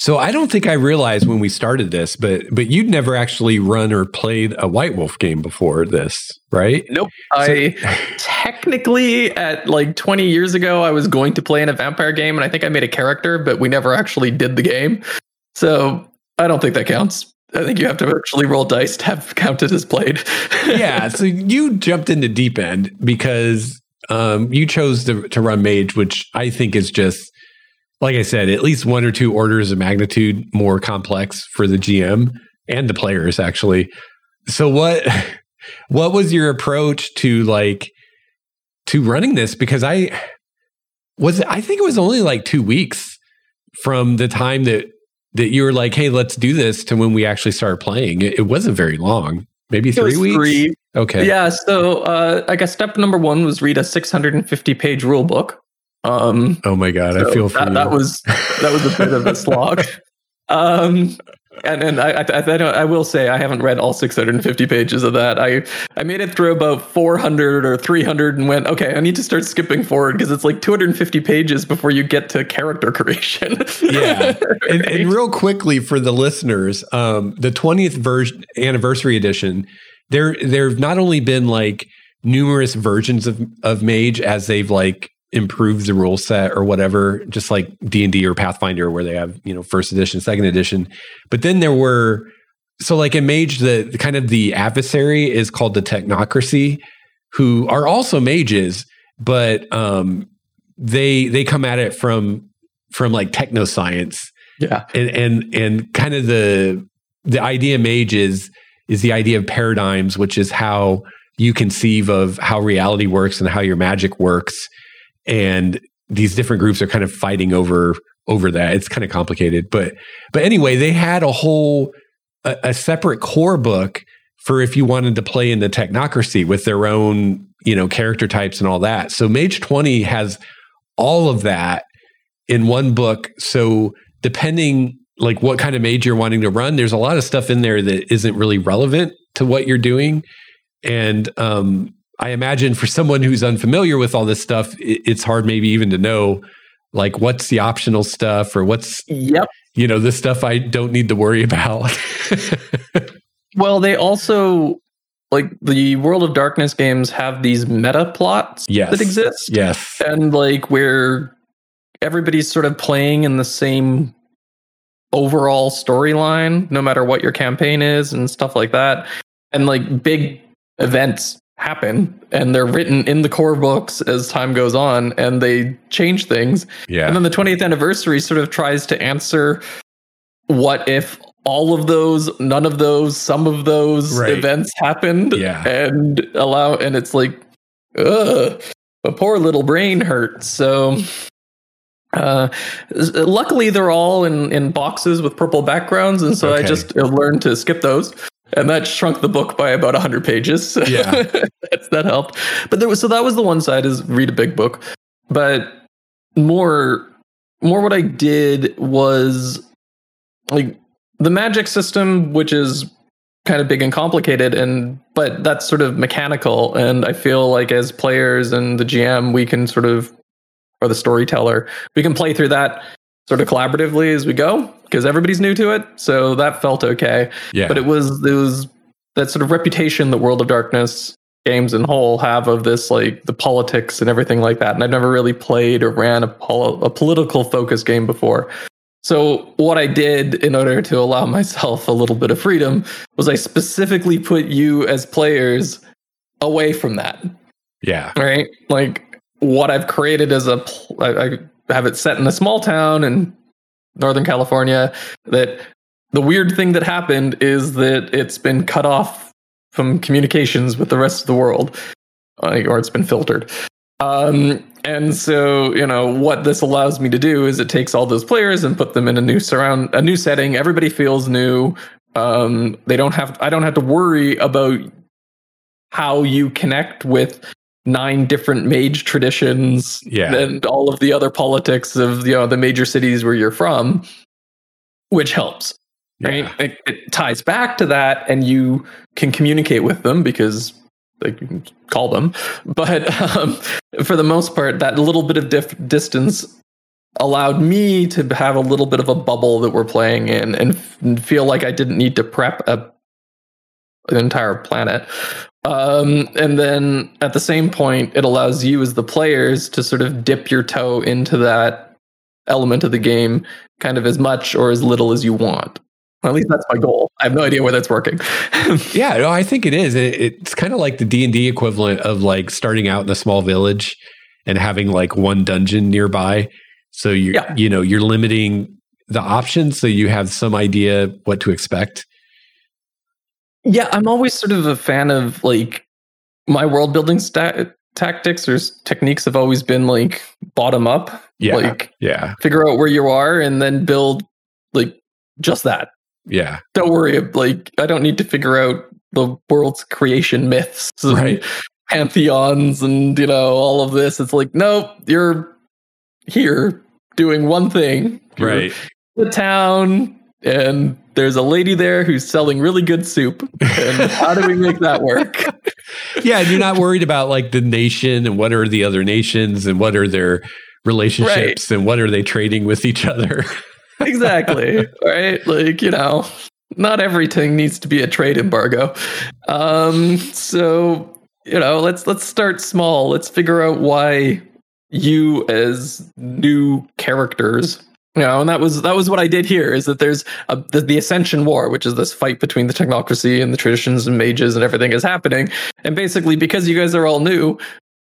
So I don't think I realized when we started this, but but you'd never actually run or played a White Wolf game before this, right? Nope. I [laughs] technically at like 20 years ago I was going to play in a vampire game and I think I made a character, but we never actually did the game. So I don't think that counts. I think you have to actually roll dice to have counted as played. [laughs] yeah. So you jumped into deep end because um, you chose to, to run mage, which I think is just like I said, at least one or two orders of magnitude more complex for the GM and the players actually. So what [laughs] what was your approach to like to running this? Because I was I think it was only like two weeks from the time that that you were like, hey, let's do this to when we actually started playing. It, it wasn't very long. Maybe three weeks. Three. Okay. Yeah. So uh, I guess step number one was read a 650 page rule book. Um, oh my god, so I feel that, that was that was a bit of a slog. [laughs] Um, and and I, I, I, I will say I haven't read all 650 pages of that. I I made it through about 400 or 300 and went okay. I need to start skipping forward because it's like 250 pages before you get to character [laughs] creation. yeah, [laughs] and, and, real quickly for the listeners, um, the 20th version anniversary edition, there there've not only been like numerous versions of of Mage as they've like improve the rule set or whatever, just like D and D or Pathfinder, where they have you know first edition, second edition. But then there were so like in Mage, the, the kind of the adversary is called the Technocracy, who are also mages, but um, they they come at it from from like techno science. Yeah, and and and kind of the the idea of mage is is the idea of paradigms, which is how you conceive of how reality works and how your magic works and these different groups are kind of fighting over over that. It's kind of complicated, but but anyway, they had a whole a, a separate core book for if you wanted to play in the technocracy with their own you know character types and all that. So Mage Twenty has all of that in one book. So depending like what kind of mage you're wanting to run, there's a lot of stuff in there that isn't really relevant to what you're doing. And um, I imagine for someone who's unfamiliar with all this stuff, it's hard maybe even to know like what's the optional stuff or what's yep you know the stuff I don't need to worry about. [laughs] well, they also like the World of Darkness games have these meta plots yes. that exist. Yes. And like where everybody's sort of playing in the same overall storyline, no matter what your campaign is and stuff like that. And like big events happen and they're written in the core books as time goes on and they change things. Yeah. And then the 20th anniversary sort of tries to answer what if all of those, none of those, some of those right. events happened yeah. and allow and it's like ugh, a poor little brain hurts. So uh luckily they're all in in boxes with purple backgrounds and so okay. i just learned to skip those and that shrunk the book by about 100 pages. [laughs] Yeah. That helped. But there was so that was the one side is read a big book. But more more what i did was like the magic system which is kind of big and complicated and but that's sort of mechanical. And i feel like as players and the gm we can sort of or the storyteller we can play through that sort of collaboratively as we go because everybody's new to it. So that felt okay. Yeah. But it was it was that sort of reputation that World of Darkness games in whole have of this like the politics and everything like that. And I've never really played or ran a, pol- a political focus game before. So what I did in order to allow [laughs] myself a little bit of freedom was I specifically put you as players away from that. Yeah. Right? Like what I've created as a I, have it set in a small town in Northern California. That the weird thing that happened is that it's been cut off from communications with the rest of the world, or it's been filtered. Um, and so, you know, what this allows me to do is it takes all those players and put them in a new surround, a new setting. Everybody feels new. Um, they don't have, I don't have to worry about how you connect with nine different mage traditions yeah. and all of the other politics of you know the major cities where you're from which helps right yeah. it, it, ties back to that and you can communicate with them because like you can call them but [laughs] um, for the most part that little bit of distance allowed me to have a little bit of a bubble that we're playing in and f- feel like i didn't need to prep a, an entire planet um, and then at the same point, it allows you as the players to sort of dip your toe into that element of the game kind of as much or as little as you want. at least that's my goal. I have no idea where that's working. [laughs] yeah, no, I think it is. It, it's kind of like the D and D equivalent of like starting out in a small village and having like one dungeon nearby. So you yeah. you know you're limiting the options, so you have some idea what to expect. Yeah, I'm always sort of a fan of like my world building sta- tactics or techniques have always been like bottom up. Yeah. Like yeah. figure out where you are and then build like just that. Yeah. Don't worry. Like I don't need to figure out the world's creation myths, [laughs] Right. pantheons, and you know all of this. It's like nope, you're here doing one thing. You're Right. The town, and there's a lady there who's selling really good soup. And how do we make that work? [laughs] yeah. And you're not worried about like the nation and what are the other nations and what are their relationships and what are they trading with each other. [laughs] exactly. Right? Like, you know, not everything needs to be a trade embargo. Um, so, you know, let's let's start small. Let's figure out why you as new characters you know, and that was that was what I did here. Is that there's a, the, the Ascension War, which is this fight between the technocracy and the traditions and mages and everything is happening. And basically, because you guys are all new,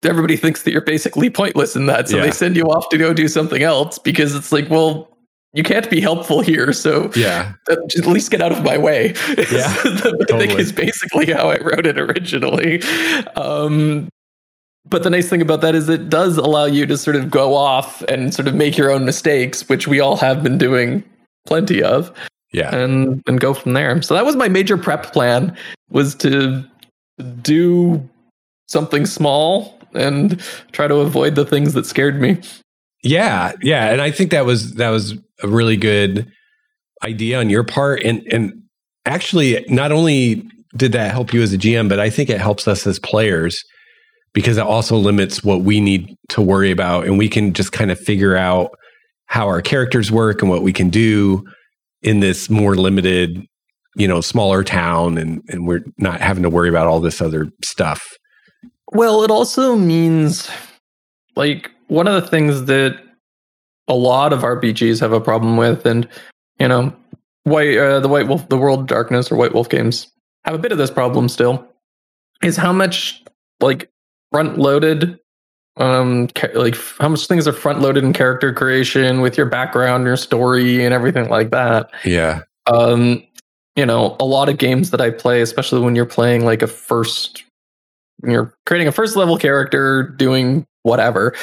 everybody thinks that you're basically pointless in that. So Yeah. they send you off to go do something else because it's like, well, you can't be helpful here. So yeah. uh, at least get out of my way. [laughs] Yeah, [laughs] I totally. think is basically how I wrote it originally. Um, but the nice thing about that is it does allow you to sort of go off and sort of make your own mistakes, which we all have been doing plenty of, Yeah. and and go from there. So that was my major prep plan was to do something small and try to avoid the things that scared me. Yeah, yeah, and I think that was that was a really good idea on your part, and and actually, not only did that help you as a GM, but I think it helps us as players because it also limits what we need to worry about, and we can just kind of figure out how our characters work and what we can do in this more limited, you know, smaller town, and and we're not having to worry about all this other stuff. Well, it also means like one of the things that a lot of RPGs have a problem with, and you know, white uh, the White Wolf, the World of Darkness or White Wolf games have a bit of this problem still, is how much like front loaded, um, like how much things are front loaded in character creation with your background, your story, and everything like that. Yeah, um you know a lot of games that i play especially when you're playing like a first you're creating a first level character doing whatever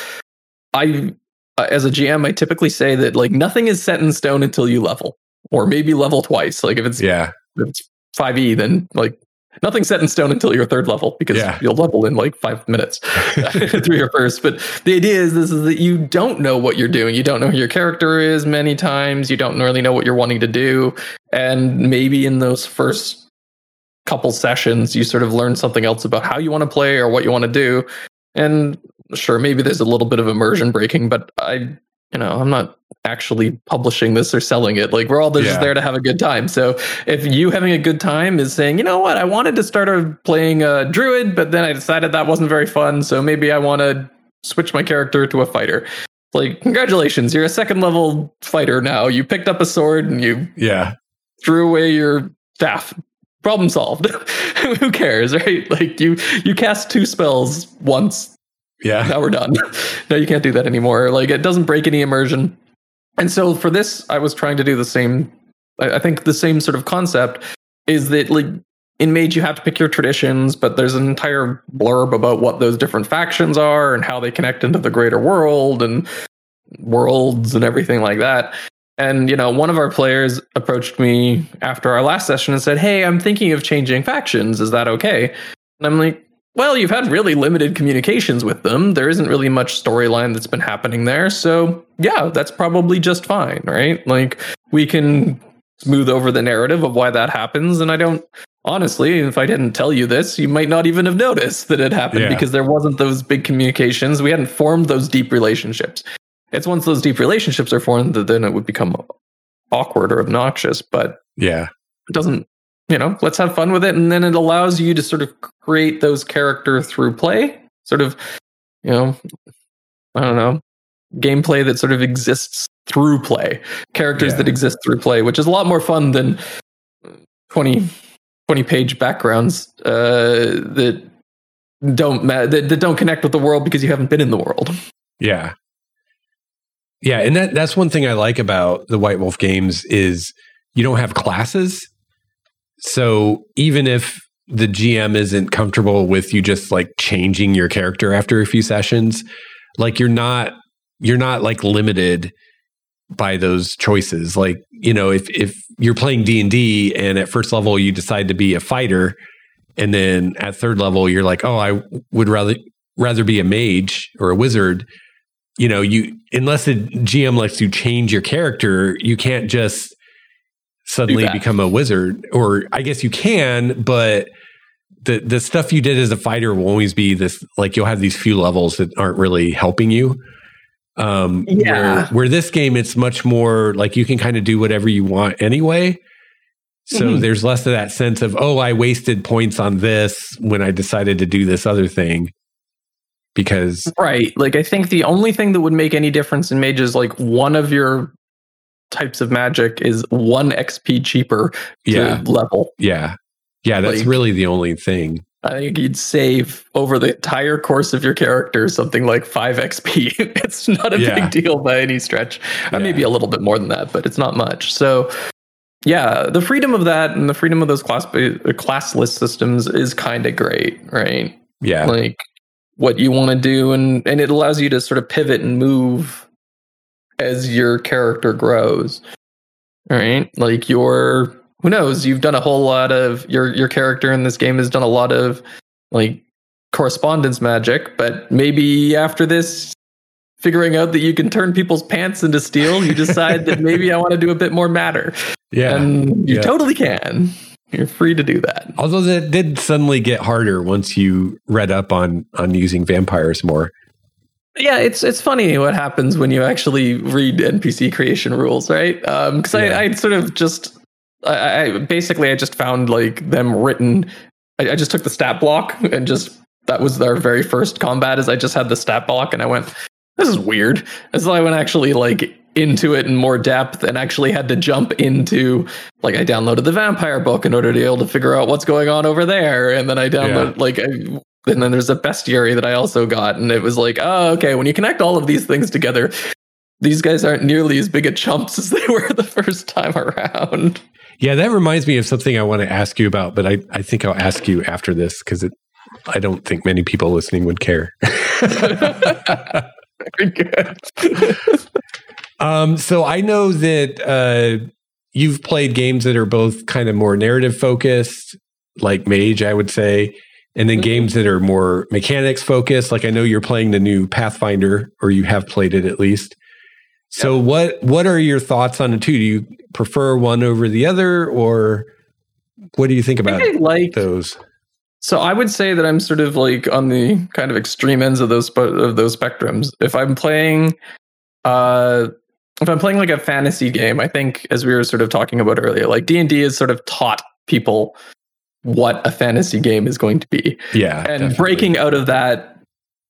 i uh, as a gm i typically say that like nothing is set in stone until you level or maybe level twice like if it's, yeah, if it's 5e then like nothing's set in stone until your third level because Yeah. you'll level in like five minutes [laughs] [laughs] through your first. But the idea is this is that you don't know what you're doing. You don't know who your character is many times. You don't really know what you're wanting to do. And maybe in those first couple sessions, you sort of learn something else about how you want to play or what you want to do. And sure, maybe there's a little bit of immersion breaking, but I, you know, I'm not actually publishing this or selling it. Like we're all just Yeah. there to have a good time. So if you having a good time is saying, you know what, I wanted to start playing a druid, but then I decided that wasn't very fun. So maybe I want to switch my character to a fighter. Like, congratulations, you're a second level fighter now. You picked up a sword and you yeah, threw away your staff. Problem solved. [laughs] Who cares, right? Like you you cast two spells once yeah, now we're done. [laughs] no, you can't do that anymore. Like it doesn't break any immersion. And so for this, I was trying to do the same. I think the same sort of concept is that like in Mage you have to pick your traditions, but there's an entire blurb about what those different factions are and how they connect into the greater world and worlds and everything like that. And you know, one of our players approached me after our last session and said, "Hey, I'm thinking of changing factions. Is that okay?" And I'm like, well, you've had really limited communications with them. There isn't really much storyline that's been happening there. So, yeah, that's probably just fine, right? Like, we can smooth over the narrative of why that happens. And I don't, honestly, if I didn't tell you this, you might not even have noticed that it happened Yeah. because there wasn't those big communications. We hadn't formed those deep relationships. It's once those deep relationships are formed that then it would become awkward or obnoxious. But yeah, it doesn't you know let's have fun with it and then it allows you to sort of create those character through play sort of you know i don't know gameplay that sort of exists through play characters Yeah. that exist through play which is a lot more fun than 20 20 page backgrounds uh that don't ma- that, that don't connect with the world because you haven't been in the world Yeah. Yeah, and that that's one thing I like about the White Wolf games is you don't have classes. So even if the GM isn't comfortable with you just like changing your character after a few sessions, like you're not you're not like limited by those choices. Like, you know, if if you're playing D&D and at first level you decide to be a fighter and then at third level you're like, "Oh, I would rather rather be a mage or a wizard." You know, you unless the GM lets you change your character, you can't just suddenly become a wizard or I guess you can, but the the stuff you did as a fighter will always be this like you'll have these few levels that aren't really helping you. Um, yeah. Where, where this game, it's much more like you can kind of do whatever you want anyway. So mm-hmm. there's less of that sense of, oh, I wasted points on this when I decided to do this other thing. Because. Right. Like, I think the only thing that would make any difference in Mage is like one of your types of magic is one XP cheaper yeah. level. Yeah. Yeah. That's like, really the only thing. I think you'd save over the entire course of your character something like 5 XP. [laughs] it's not a yeah. big deal by any stretch. Uh, yeah. Maybe a little bit more than that, but it's not much. So, yeah, the freedom of that and the freedom of those class uh, classless systems is kind of great, right? Yeah. Like what you want to do and and it allows you to sort of pivot and move as your character grows. Right? Like your who knows? You've done a whole lot of your your character in this game has done a lot of like correspondence magic, but maybe after this figuring out that you can turn people's pants into steel, you decide that maybe I want to do a bit more matter. Yeah. And you yeah. totally can. You're free to do that. Although that did suddenly get harder once you read up on on using vampires more. Yeah, it's it's funny what happens when you actually read NPC creation rules, right? Because um, yeah. I, I sort of just I, I, basically I just found like them written. I, I, just took the stat block and just that was our very first combat. Is I just had the stat block and I went, this is weird. And so I went actually like into it in more depth and actually had to jump into like I downloaded the vampire book in order to be able to figure out what's going on over there, and then I downloaded yeah. like. I, and then there's a bestiary that I also got, and it was like, oh, okay. When you connect all of these things together, these guys aren't nearly as big a chumps [laughs] as they were the first time around. Yeah, that reminds me of something I want to ask you about, but I, I think I'll ask you after this because it I don't think many people listening would care. [laughs] Very good. um, so I know that uh, you've played games that are both kind of more narrative focused, like Mage, I would say, and then mm-hmm. games that are more mechanics focused. Like I know you're playing the new Pathfinder, or you have played it at least. So yep. what what are your thoughts on the two? Do you prefer one over the other, or what do you think about I like those? So I would say that I'm sort of like on the kind of extreme ends of those of those spectrums. If I'm playing, uh, if I'm playing like a fantasy game, I think as we were sort of talking about earlier, like D and D has sort of taught people what a fantasy game is going to be. Yeah, and definitely. breaking out of that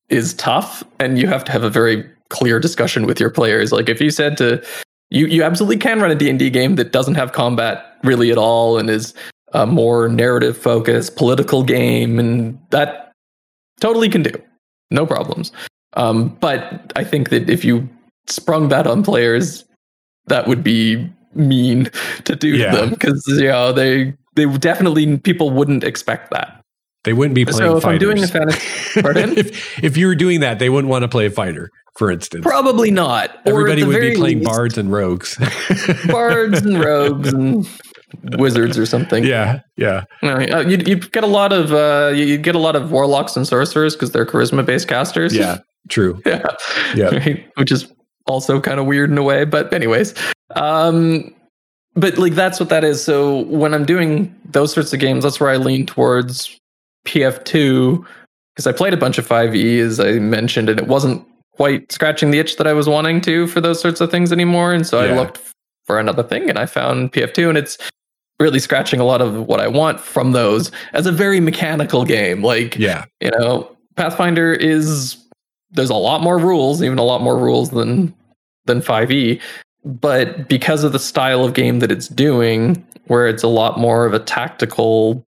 is tough, and you have to have a very clear discussion with your players. Like if you said to you, you absolutely can run a D&D game that doesn't have combat really at all and is a more narrative focused political game and that totally can do. No problems. Um, but I think that if you sprung that on players, that would be mean [laughs] to do yeah. to them because you know they they definitely people wouldn't expect that. They wouldn't be playing. So if fighters. I'm doing a fantasy, [laughs] pardon? if if you were doing that, they wouldn't want to play a fighter for instance. Probably not. Everybody would be playing least, bards and rogues. [laughs] bards and rogues and wizards or something. Yeah, yeah. Uh, you you get a lot of uh, you get a lot of warlocks and sorcerers because they're charisma based casters. Yeah, true. [laughs] Yeah, yeah. Right? Which is also kind of weird in a way, but anyways. Um, but like that's what that is. So when I'm doing those sorts of games, that's where I lean towards PF2 because I played a bunch of 5e as I mentioned, and it wasn't quite scratching the itch that I was wanting to for those sorts of things anymore. And so yeah. I looked for another thing and I found PF2 and it's really scratching a lot of what I want from those as a very mechanical game. Like, yeah, you know, Pathfinder is there's a lot more rules, even a lot more rules than than 5e. But because of the style of game that it's doing, where it's a lot more of a tactical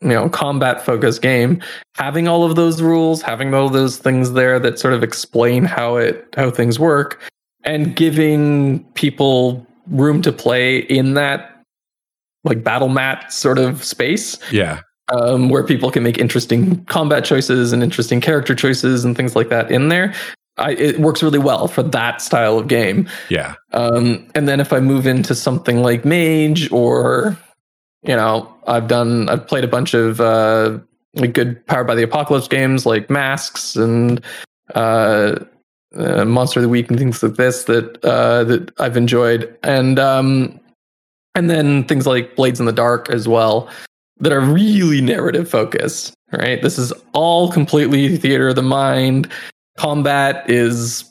you know combat focused game having all of those rules having all those things there that sort of explain how it how things work and giving people room to play in that like battle mat sort of space. Yeah. Um, where people can make interesting combat choices and interesting character choices and things like that in there. I, it works really well for that style of game. Yeah. Um, and then if I move into something like Mage or, you know, I've done, I've played a bunch of uh, like good Powered by the Apocalypse games like Masks and uh, uh, Monster of the Week and things like this that uh, that I've enjoyed, and um, and then things like Blades in the Dark as well that are really narrative focused. Right, this is all completely theater of the mind combat is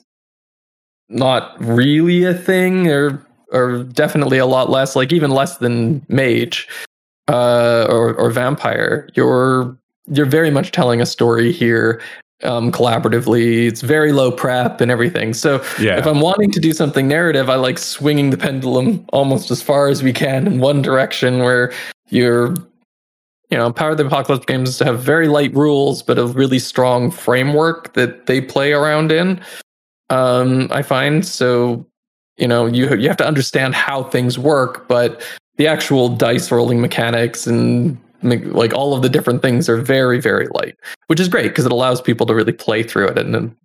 not really a thing or or definitely a lot less like even less than mage uh or or vampire. You're you're very much telling a story here um collaboratively. It's very low prep and everything. So Yeah. if i'm wanting to do something narrative i like swinging the pendulum almost as far as we can in one direction where you're you know, Power of the Apocalypse games have very light rules, but a really strong framework that they play around in. Um, I find so. You know, you you have to understand how things work, but the actual dice rolling mechanics and like all of the different things are very very light, which is great because it allows people to really play through it and and-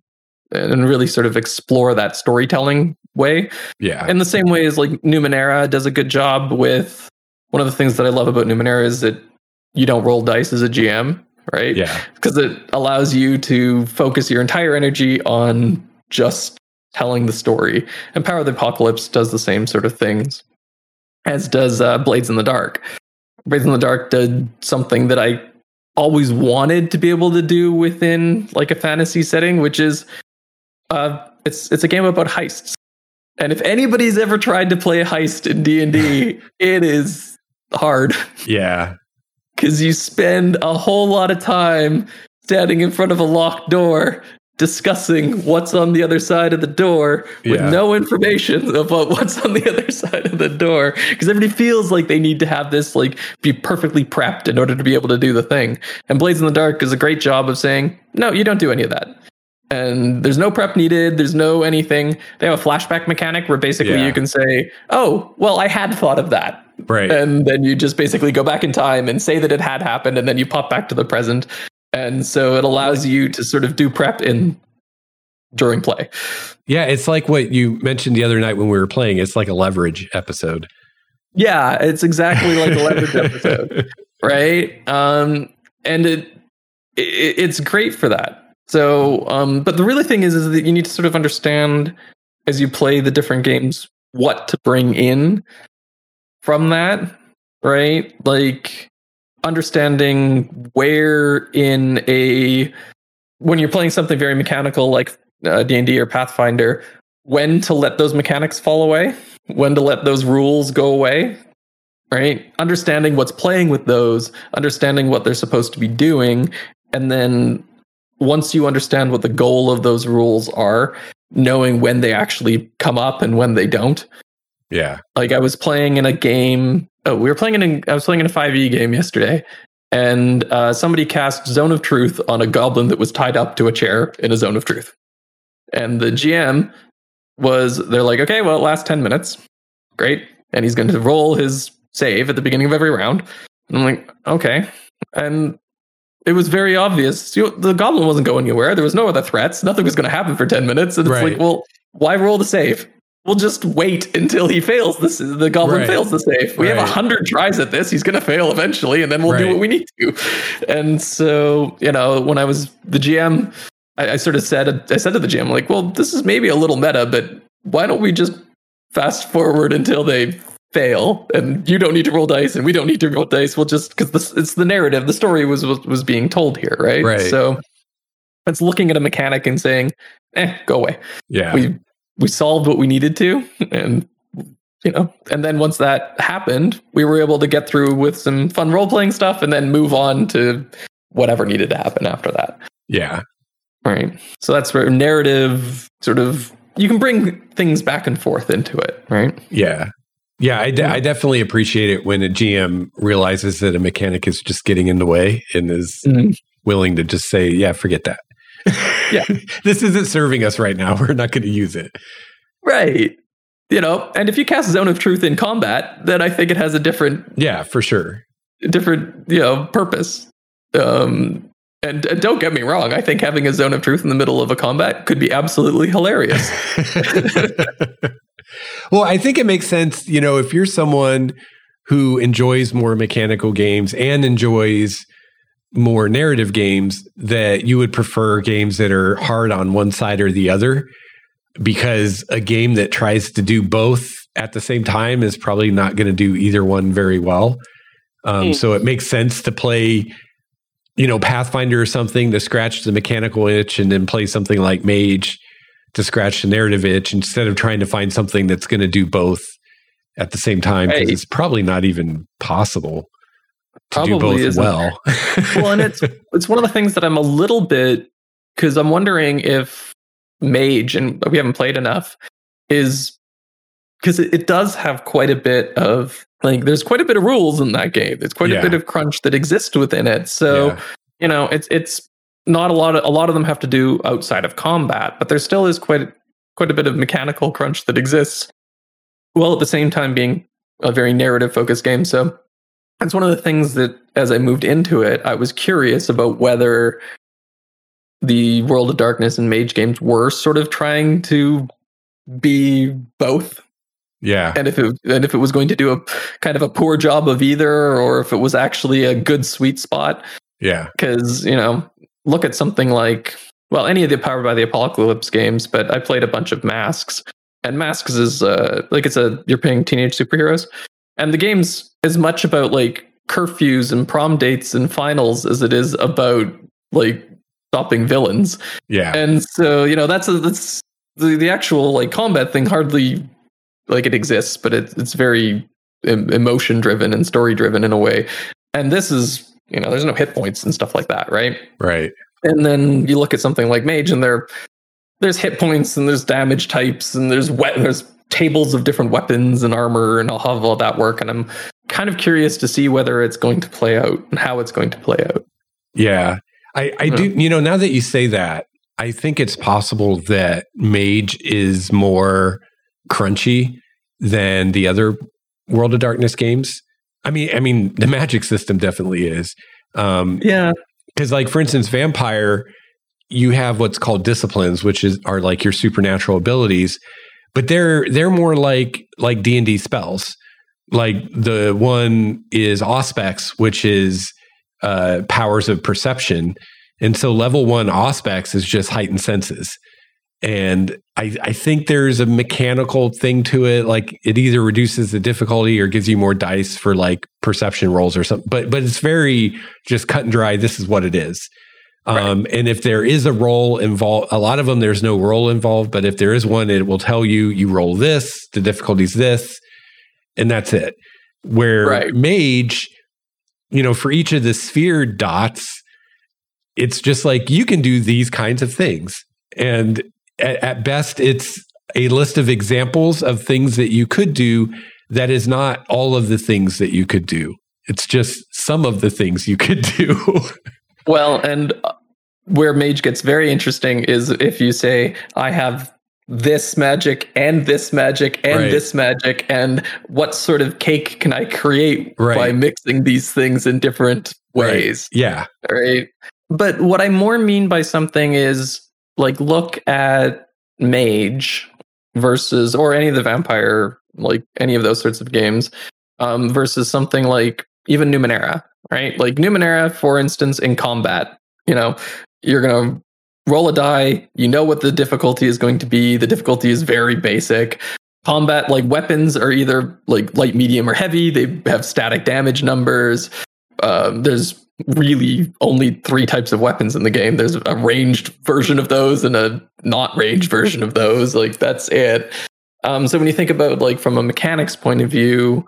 and really sort of explore that storytelling way Yeah. in the same way as like Numenera does a good job with one of the things that I love about Numenera is that you don't roll dice as a GM, right? Yeah. Because it allows you to focus your entire energy on just telling the story. And Power of the Apocalypse does the same sort of things, as does uh, Blades in the Dark. Blades in the Dark did something that I always wanted to be able to do within like a fantasy setting, which is uh, it's it's a game about heists. And if anybody's ever tried to play a heist in D and D, [laughs] it is hard Yeah. Because you spend a whole lot of time standing in front of a locked door discussing what's on the other side of the door with Yeah. no information about what's on the other side of the door. Because everybody feels like they need to have this like be perfectly prepped in order to be able to do the thing. And blades in the dark does a great job of saying no you don't do any of that. And there's no prep needed there's no anything. They have a flashback mechanic where basically Yeah. you can say oh well i had thought of that Right. and then you just basically go back in time and say that it had happened and then you pop back to the present and so it allows you to sort of do prep in during play yeah. It's like what you mentioned the other night when we were playing. It's like a leverage episode. yeah it's exactly like a leverage [laughs] episode right um and it, it it's great for that so um but the really thing is is that you need to sort of understand as you play the different games what to bring in from that right? Like understanding where in a when you're playing something very mechanical like uh, d&d or pathfinder when to let those mechanics fall away when to let those rules go away right? Understanding what's playing with those understanding what they're supposed to be doing and then once you understand what the goal of those rules are knowing when they actually come up and when they don't Yeah. like I was playing in a game. Oh, we were playing in. A, I was playing in a five E game yesterday, and uh, somebody cast Zone of Truth on a goblin that was tied up to a chair in a Zone of Truth, and the GM was they're like, okay, well, it lasts ten minutes, great, and he's going to roll his save at the beginning of every round. And I'm like, okay, and it was very obvious you the goblin wasn't going anywhere. There was no other threats. Nothing was going to happen for ten minutes, and it's Right. like, well, why roll the save? We'll just wait until he fails. This is the goblin Right. fails the save. We have Right. a hundred tries at this. He's going to fail eventually, and then we'll do what we need to. And so, you know, when I was the GM, I, I sort of said, I said to the GM, like, well, this is maybe a little meta, but why don't we just fast forward until they fail, and you don't need to roll dice, and we don't need to roll dice. We'll just because this it's the narrative, the story was was, was being told here, right? Right. So it's looking at a mechanic and saying, eh, go away Yeah. we we solved what we needed to and you know and then once that happened we were able to get through with some fun role playing stuff and then move on to whatever needed to happen after that yeah. right so that's where narrative sort of you can bring things back and forth into it right Yeah. Yeah, I, de- I definitely appreciate it when a GM realizes that a mechanic is just getting in the way and is Mhm. willing to just say, "Yeah, forget that." Yeah. [laughs] this isn't serving us right now. [laughs] We're not going to use it. right you know, and if you cast Zone of Truth in combat, then I think it has a different, yeah, for sure, different, you know, purpose. Um, and, and don't get me wrong, I think having a Zone of Truth in the middle of a combat could be absolutely hilarious. [laughs] well, I think it makes sense, you know, if you're someone who enjoys more mechanical games and enjoys more narrative games, that you would prefer games that are hard on one side or the other because a game that tries to do both at the same time is probably not going to do either one very well. Um, mm. So it makes sense to play, you know, Pathfinder or something to scratch the mechanical itch, and then play something like Mage to scratch the narrative itch instead of trying to find something that's going to do both at the same time. Because it's probably not even possible probably do both isn't. well. [laughs] well, and it's it's one of the things that I'm a little bit because I'm wondering if mage and we haven't played enough is because it, it, does have quite a bit of like there's quite a bit of rules in that game there's quite yeah. a bit of crunch that exists within it so yeah. you know it's it's not a lot of a lot of them have to do outside of combat but there still is quite quite a bit of mechanical crunch that exists while at the same time being a very narrative focused game so that's one of the things that as i moved into it i was curious about whether the World of Darkness and Mage games were sort of trying to be both. Yeah. And if it and if it was going to do a kind of a poor job of either or if it was actually a good sweet spot. Yeah. Cuz, you know, look at something like well, any of the Powered by the Apocalypse games, but I played a bunch of Masks. And Masks is uh like it's a you're playing teenage superheroes. And the game's as much about like curfews and prom dates and finals as it is about like stopping villains. Yeah. And so, you know, that's a, that's the, the actual like combat thing hardly like it exists, but it, it's very emotion driven and story driven in a way. And this is, you know, there's no hit points and stuff like that, right? Right. And then you look at something like Mage and there there's hit points and there's damage types and there's wet there's tables of different weapons and armor and I'll have all that work and I'm kind of curious to see whether it's going to play out and how it's going to play out. Yeah. I, I do, you know, now that you say that, I think it's possible that Mage is more crunchy than the other World of Darkness games. I mean, I mean, the magic system definitely is. Um, yeah, because like for instance, Vampire, you have what's called disciplines, which is are like your supernatural abilities, but they're they're more like like D and D spells. Like the one is Auspex, which is uh, powers of perception. And so level one Auspex is just heightened senses. And I, I think there's a mechanical thing to it. Like it either reduces the difficulty or gives you more dice for like perception rolls or something. But but it's very just cut and dry. This is what it is. Right. Um, and if there is a roll involved, a lot of them there's no roll involved. But if there is one, it will tell you you roll this, the difficulty's this, and that's it. Where right. mage, you know, for each of the sphere dots, it's just like you can do these kinds of things. And at, at best, it's a list of examples of things that you could do that is not all of the things that you could do. It's just some of the things you could [laughs] do. well, and uh, where mage gets very interesting is if you say, I have this magic and this magic and right. this magic and what sort of cake can I create right. by mixing these things in different ways. Right. Yeah. Right. But what I more mean by something is like look at Mage versus or any of the vampire like any of those sorts of games um, versus something like even Numenera, right? Like Numenera, for instance, in combat, you know, you're gonna roll a die. You know what the difficulty is going to be. The difficulty is very basic. Combat, like weapons, are either like light, medium, or heavy. They have static damage numbers. Um, there's really only three types of weapons in the game. There's a ranged version of those and a not ranged version of those. Like that's it. Um, so when you think about like from a mechanics point of view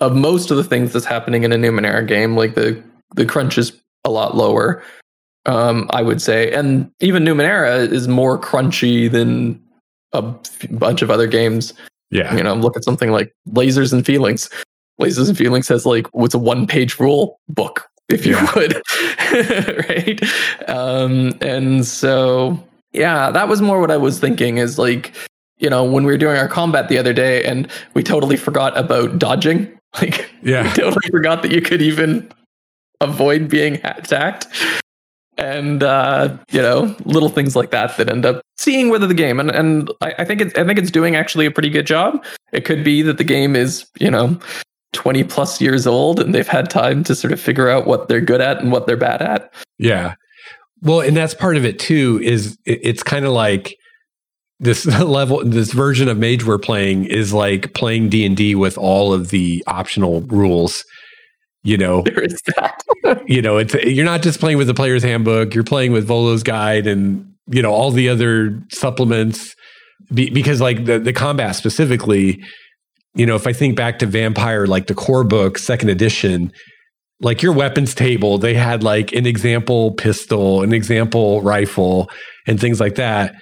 of most of the things that's happening in a Numenera game, like the the crunch is a lot lower. Um, I would say, and even Numenera is more crunchy than a bunch of other games. Yeah, you know, look at something like Lasers and Feelings. Lasers and Feelings has like what's a one page rule book if you yeah. would [laughs] right um and so yeah that was more what i was thinking is like you know, when we were doing our combat the other day and we totally forgot about dodging. [laughs] Like, Yeah. we totally forgot that you could even avoid being attacked. And uh, you know, little things like that that end up seeing whether the game and, and I, I think it's I think it's doing actually a pretty good job. It could be that the game is, you know, 20 plus years old and they've had time to sort of figure out what they're good at and what they're bad at. Yeah. Well, and that's part of it too, is it- it's kind of like this [laughs] level, this version of Mage we're playing is like playing D and D with all of the optional rules. You know, [laughs] There is that. you know, it's you're not just playing with the player's handbook, you're playing with Volo's guide and you know all the other supplements. Be, because like the the combat specifically, you know, if I think back to Vampire, like the core book, second edition, like your weapons table, they had like an example pistol, an example rifle, and things like that.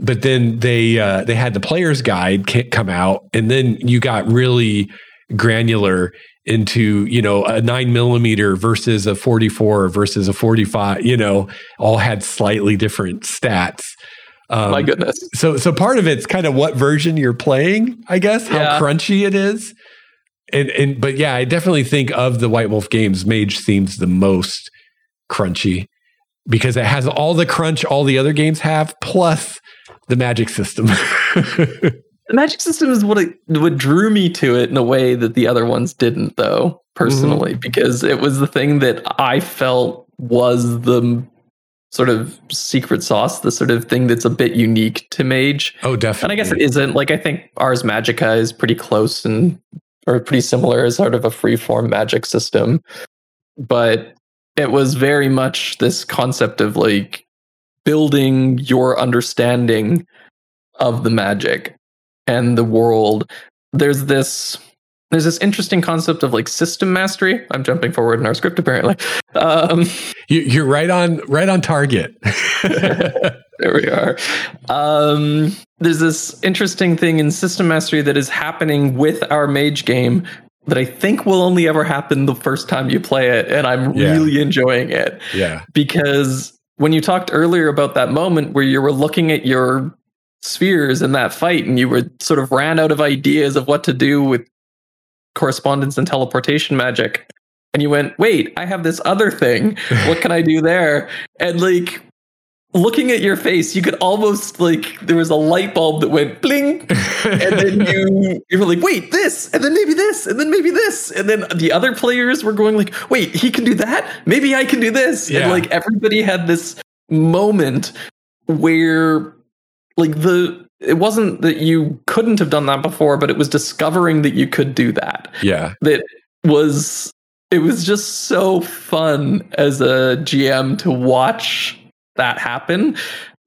But then they uh, they had the player's guide come out, and then you got really granular into you know a nine millimeter versus a 44 versus a 45 you know all had slightly different stats um, My goodness. so so part of it's kind of what version you're playing i guess how Yeah. crunchy it is and and but yeah i definitely think of the white wolf games mage seems the most crunchy because it has all the crunch all the other games have plus the magic system [laughs] The magic system is what it what drew me to it in a way that the other ones didn't, though, personally, mm-hmm. because it was the thing that I felt was the sort of secret sauce, the sort of thing that's a bit unique to Mage. oh definitely. And I guess it isn't. Like I think Ars Magica is pretty close and or pretty similar as sort of a free form magic system. But it was very much this concept of like building your understanding of the magic and the world. There's this there's this interesting concept of like system mastery. I'm jumping forward in our script apparently. Um, you, you're right on right on target [laughs] there we are. Um, there's this interesting thing in system mastery that is happening with our mage game that I think will only ever happen the first time you play it, and I'm Yeah. really enjoying it yeah because when you talked earlier about that moment where you were looking at your spheres in that fight and you were sort of ran out of ideas of what to do with correspondence and teleportation magic. And you went wait i have this other thing. What can i do there? And like looking at your face you could almost like there was a light bulb that went bling. And then you you were like wait this and then maybe this and then maybe this. And then the other players were going like wait he can do that? Maybe i can do this. Yeah. and like everybody had this moment where like the it wasn't that you couldn't have done that before but it was discovering that you could do that yeah that was it was just so fun as a GM to watch that happen.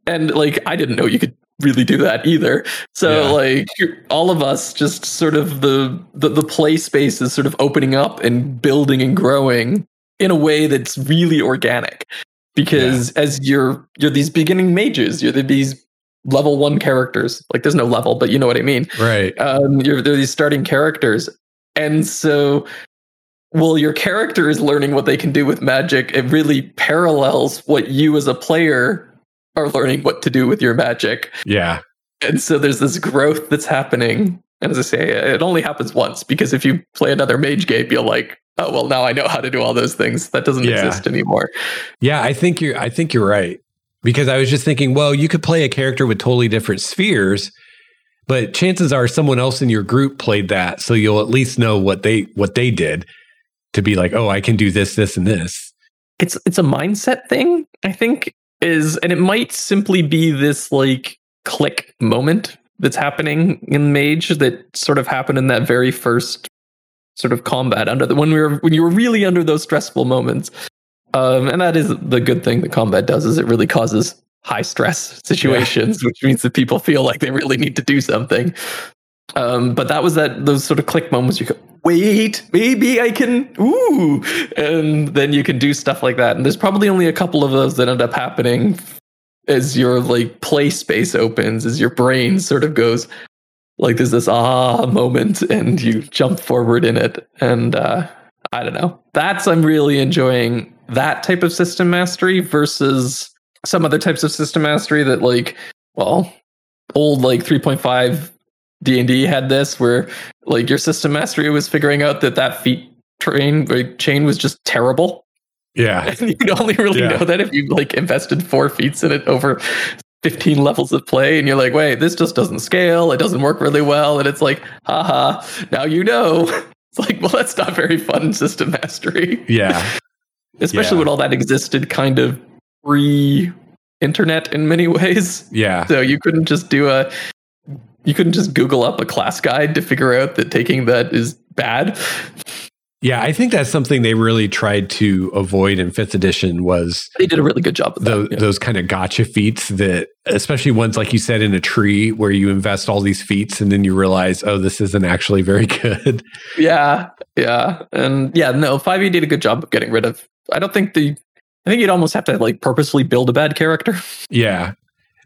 And like I didn't know you could really do that either. So Yeah. like all of us just sort of the, the the play space is sort of opening up and building and growing in a way that's really organic. Because as you're you're these beginning mages, you're the, these level one characters. Like there's no level, but you know what I mean right um, you're they're these starting characters, and so well, your character is learning what they can do with magic. It really parallels what you as a player are learning what to do with your magic, yeah and so there's this growth that's happening. And as I say, it only happens once because if you play another mage game, you're like, oh well, now I know how to do all those things. That doesn't Yeah. exist anymore. Yeah, I think you're I think you're right. Because I was just thinking, well, you could play a character with totally different spheres, but chances are someone else in your group played that, so you'll at least know what they what they did to be like, "Oh, I can do this, this and this." it's it's a mindset thing i think is and it might simply be this like click moment that's happening in mage that sort of happened in that very first sort of combat under the when we were when you were really under those stressful moments um and that is the good thing that combat does is it really causes high stress [laughs] situations which means that people feel like they really need to do something. Um but that was that those sort of click moments. You go wait maybe i can ooh and then you can do stuff like that. And there's probably only a couple of those that end up happening as your like play space opens as your brain sort of goes like there's this ah moment and you jump forward in it. And uh i don't know that's i'm really enjoying that type of system mastery versus some other types of system mastery that like well old like 3.5 D&D had this where like your system mastery was figuring out that that feat train like, chain was just terrible. Yeah. And [laughs] you can only really Yeah. know that if you like invested four feats in it over 15 levels of play and you're like, wait, this just doesn't scale. It doesn't work really well. And it's like, haha, now you know. [laughs] It's [laughs] like, well, that's not very fun system mastery. Yeah. [laughs] Especially Yeah. when all that existed kind of pre internet in many [laughs] ways. Yeah. So you couldn't just do a you couldn't just Google up a class guide to figure out that taking that is bad. Yeah. I think that's something they really tried to avoid in fifth edition was They did a really good job of that. those, yeah. those kind of gotcha feats that especially ones like you said in a tree where you invest all these feats and then you realize oh this isn't actually very [laughs] good Yeah, yeah, and yeah. No, Five E did a good job of getting rid of. I don't think the. I think you'd almost have to like purposely build a bad character. [laughs] yeah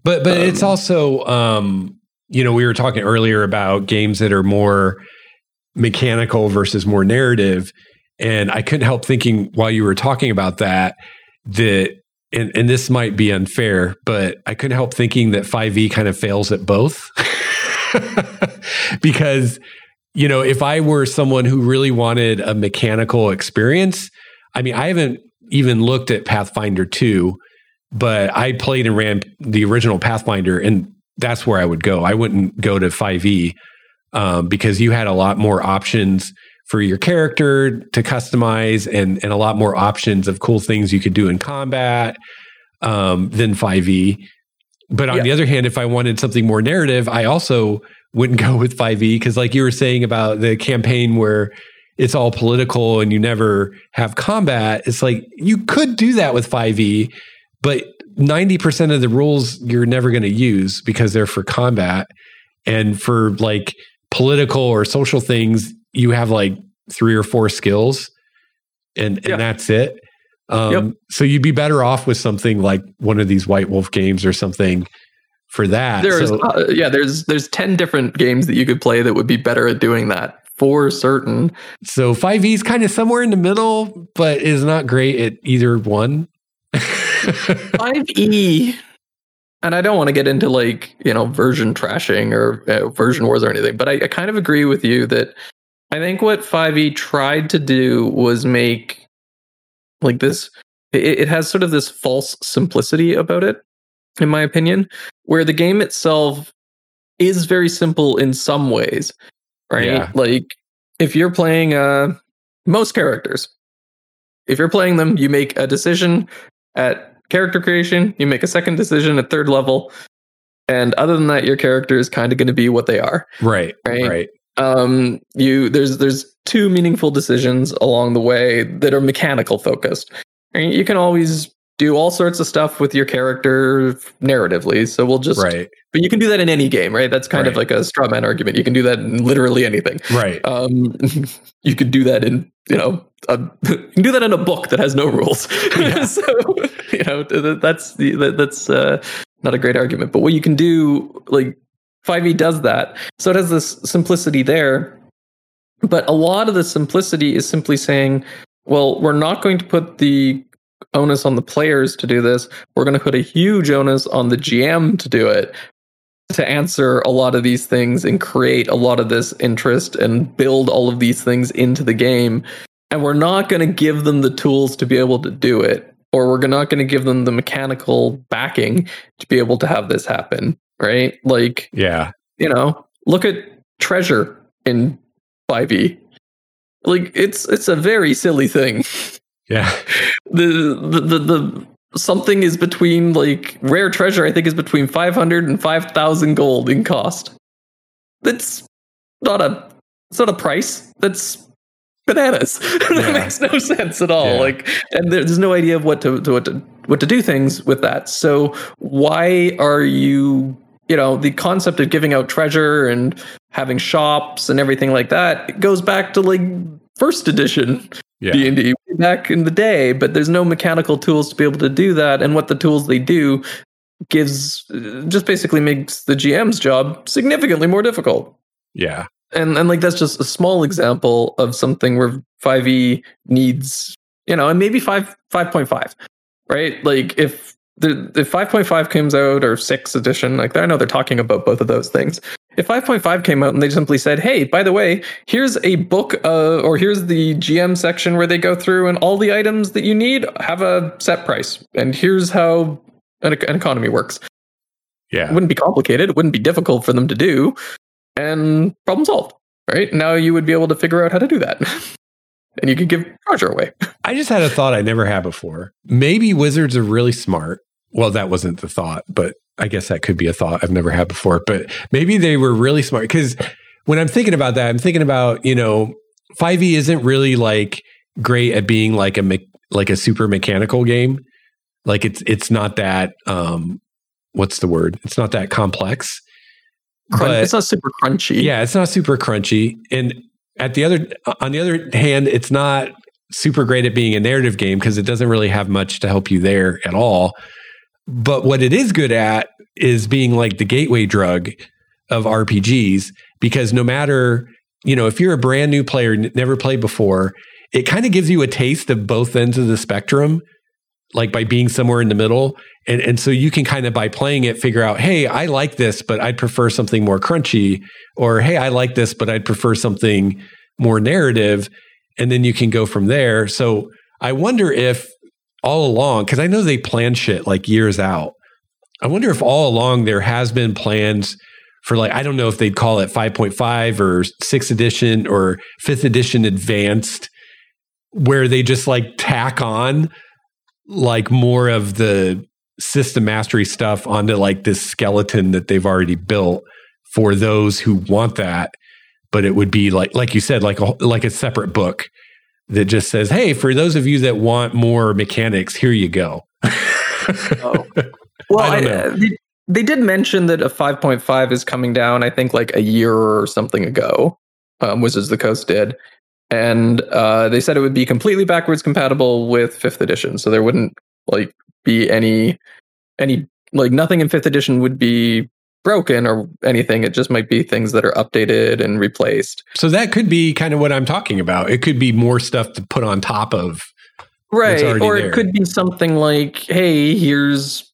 but but it's Um, also um you know we were talking earlier about games that are more mechanical versus more narrative. And i couldn't help thinking while you were talking about that that and, and this might be unfair but i couldn't help thinking that 5e kind of fails at both. [laughs] Because you know if i were someone who really wanted a mechanical experience i mean i haven't even looked at pathfinder 2 but i played and ran the original pathfinder and that's where i would go. I wouldn't go to 5e um, because you had a lot more options for your character to customize and, and a lot more options of cool things you could do in combat um, than 5e but on Yeah. the other hand if i wanted something more narrative i also wouldn't [laughs] go with 5e because like you were saying about the campaign where it's all political and you never have combat it's like you could do that with 5e but 90% of the rules you're never going to use because they're for combat and for like political or social things you have like three or four skills and and Yeah. that's it um, Yep. so you'd be better off with something like one of these white wolf games or something for that There's So- uh, yeah, there's there's ten different games that you could play that would be better at doing that for certain. So 5e is kind of somewhere in the middle, but is not great at either one. [laughs] Five E, and I don't want to get into like you know version trashing or uh, version wars or anything, but I, I kind of agree with you that I think what Five E tried to do was make like this. It, it has sort of this false simplicity about it, in my opinion, where the game itself is very simple in some ways, right? Yeah. Like if you're playing uh most characters, if you're playing them, you make a decision at character creation, you make a second decision at third level, and other than that, your character is kind of going to be what they are. right, Right. right. Um, you there's there's two meaningful decisions along the way that are mechanical focused. And you can always do all sorts of stuff with your character narratively. So we'll just, Right, but you can do that in any game, right? That's kind of like a straw man argument. You can do that in literally anything. right. Um, [laughs] you could do that in, you know, a, [laughs] you can do that in a book that has no rules. [laughs] Yeah. so, you know, th- th- that's the that's uh, not a great argument. But what you can do, like 5e does that, so it has this simplicity there. But a lot of the simplicity is simply saying, well, we're not going to put the onus on the players to do this. We're going to put a huge onus on the GM to do it to answer a lot of these things and create a lot of this interest and build all of these things into the game. And we're not going to give them the tools to be able to do it, or we're not going to give them the mechanical backing to be able to have this happen. Right? Like, Yeah, you know, look at treasure in 5e. Like it's it's a very silly thing. [laughs] yeah, [laughs] The the the, the something is between like rare treasure I think is between 500 and 5000 gold in cost. That's not a it's not a price. That's bananas. [laughs] Yeah. that makes no sense at all. Yeah. Like and there's no idea of what to, to what to what to do things with that. So why are you you know the concept of giving out treasure and having shops and everything like that it goes back to like first edition yeah. D&D back in the day, but there's no mechanical tools to be able to do that and what the tools they do gives uh, just basically makes the GM's job significantly more difficult. yeah. And and like that's just a small example of something where 5e needs, you know, and maybe 5 5.5, right? Like if the, if 5.5 comes out or 6 edition, like I know they're talking about both of those things. If 5.5 came out and they simply said, "Hey, by the way, here's a book uh, or here's the GM section where they go through and all the items that you need have a set price, and here's how an, an economy works." Yeah, it wouldn't be complicated. It wouldn't be difficult for them to do, and problem solved. Right now, you would be able to figure out how to do that. [laughs] and you could give Roger away. [laughs] I just had a thought I never had before. Maybe wizards are really smart well, that wasn't the thought, but I guess that could be a thought I've never had before. But maybe they were really smart because when I'm thinking about that, I'm thinking about, you know, 5e isn't really like great at being like a me- like a super mechanical game. Like it's it's not that um what's the word? It's not that complex. Crun- but, it's not super crunchy. Yeah, it's not super crunchy. And at the other on the other hand, it's not super great at being a narrative game because it doesn't really have much to help you there at all. But what it is good at is being like the gateway drug of RPGs because no matter, you know, if you're a brand new player, never played before, it kind of gives you a taste of both ends of the spectrum, like by being somewhere in the middle. And, and so you can kind of, by playing it, figure out, hey, I like this, but I'd prefer something more crunchy. Or, hey, I like this, but I'd prefer something more narrative. And then you can go from there. So I wonder if all along, because I know they plan shit like years out. I wonder if all along there has been plans for like, I don't know if they'd call it 5.5 or 6th edition or 5th edition advanced, where they just like tack on like more of the system mastery stuff onto like this skeleton that they've already built for those who want that but it would be like like you said like a like a separate book that just says, "Hey, for those of you that want more mechanics, here you go." [laughs] oh. Well, I I, uh, they, they, did mention that a 5.5 is coming down. I think like a year or something ago. Um, Wizards of the Coast did, and uh, they said it would be completely backwards compatible with fifth edition, so there wouldn't like be any any like nothing in fifth edition would be broken or anything. It just might be things that are updated and replaced. So that could be kind of what I'm talking about. It could be more stuff to put on top of. Right. Or it there. could be something like, hey, here's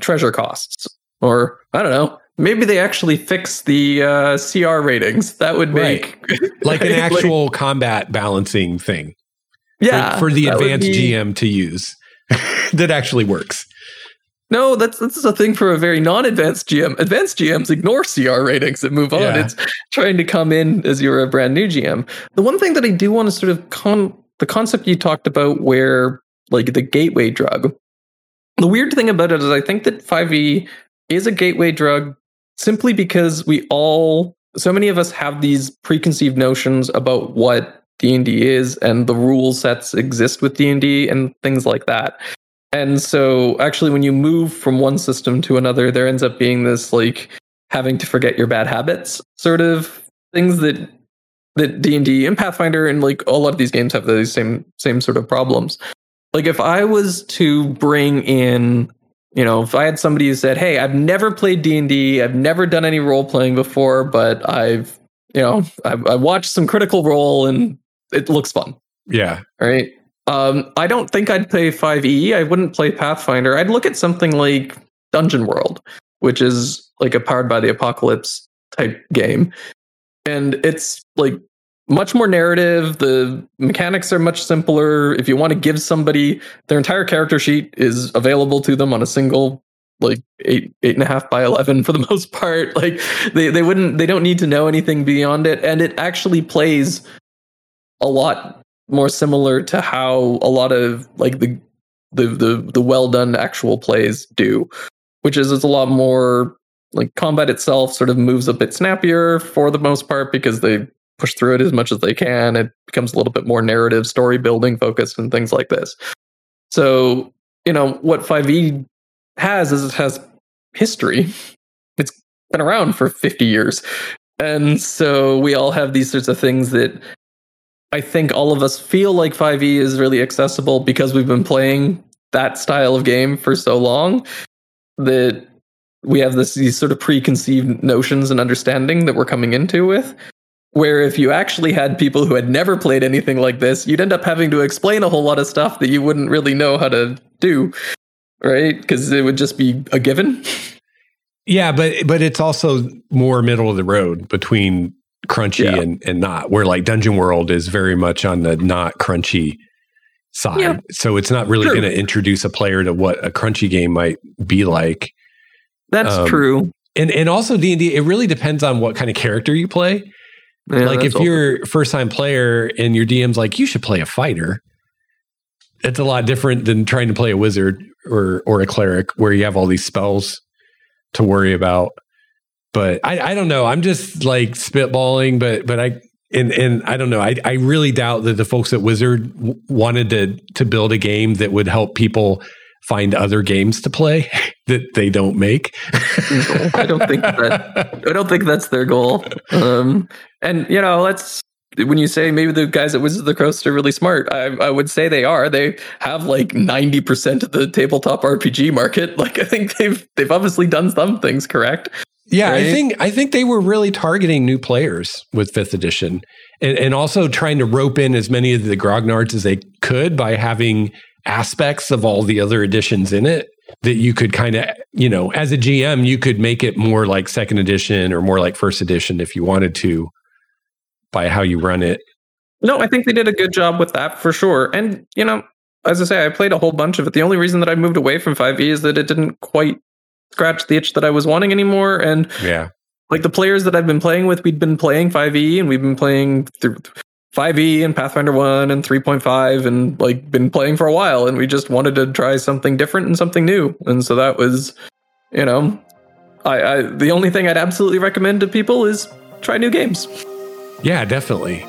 treasure costs. Or I don't know. Maybe they actually fix the uh, CR ratings. That would make right. [laughs] like an [laughs] actual like, combat balancing thing. Yeah. For, for the advanced be, GM to use [laughs] that actually works. No, that's that's a thing for a very non-advanced GM. Advanced GMs ignore CR ratings and move on. Yeah. It's trying to come in as you're a brand new GM. The one thing that I do want to sort of con the concept you talked about where like the gateway drug. The weird thing about it is I think that 5e is a gateway drug simply because we all so many of us have these preconceived notions about what D&D is and the rule sets exist with D&D and things like that. And so actually when you move from one system to another, there ends up being this like having to forget your bad habits sort of things that that D&D and Pathfinder and like a lot of these games have those same same sort of problems. Like if I was to bring in you know, if I had somebody who said, "Hey, I've never played D&D, I've never done any role playing before, but I've, you know, I've, I watched some critical role and it looks fun." Yeah. Right. Um, I don't think I'd play 5e. I wouldn't play Pathfinder. I'd look at something like Dungeon World, which is like a powered by the apocalypse type game. And it's like much more narrative. The mechanics are much simpler. If you want to give somebody their entire character sheet is available to them on a single like eight eight and a half by eleven for the [laughs] most part. Like they, they wouldn't they don't need to know anything beyond it. And it actually plays a lot more similar to how a lot of like the the the, the well done actual plays do, which is it's a lot more like combat itself sort of moves a bit snappier for the most part because they push through it as much as they can. It becomes a little bit more narrative, story building focused, and things like this. So you know what 5e has is it has history. It's been around for 50 years. And so we all have these sorts of things that I think all of us feel like 5e is really accessible because we've been playing that style of game for so long that we have this these sort of preconceived notions and understanding that we're coming into with where if you actually had people who had never played anything like this you'd end up having to explain a whole lot of stuff that you wouldn't really know how to do right? Because it would just be a given. Yeah, but but it's also more middle of the road between crunchy yeah. and, and not, where like Dungeon World is very much on the not crunchy side. Yeah. So it's not really going to introduce a player to what a crunchy game might be like. That's um, true. And and also D and D, it really depends on what kind of character you play. Yeah, like if you're first time player and your DM's like, you should play a fighter. It's a lot different than trying to play a wizard or or a cleric where you have all these spells to worry about. But I, I don't know. I'm just like spitballing, but but I and and I don't know. I, I really doubt that the folks at Wizard w- wanted to to build a game that would help people find other games to play [laughs] that they don't make. no, [laughs] I don't think that. I don't think that's their goal. Um, and you know, let's when you say maybe the guys at Wizards of the Coast are really smart, I, I would say they are. They have like ninety percent of the tabletop RPG market. [laughs] Like I think they've they've obviously done some things correct. Yeah, right? I think I think they were really targeting new players with fifth edition, and, and also trying to rope in as many of the grognards as they could by having aspects of all the other editions in it that you could kind of, you know, as a GM, you could make it more like second edition or more like first edition if you wanted to by how you run it. No, I think they did a good job with that for sure. And, you know, as I say, I played a whole bunch of it. The only reason that I moved away from 5e is that it didn't quite scratch the itch that I was wanting anymore. And yeah, like the players that I've been playing with, we'd been playing 5e and we've been playing through 5e and Pathfinder 1 and 3.5 and like been playing for a while and we just wanted to try something different and something new. And so that was, you know, I, I the only thing I'd absolutely recommend to people is try new games. Yeah, definitely.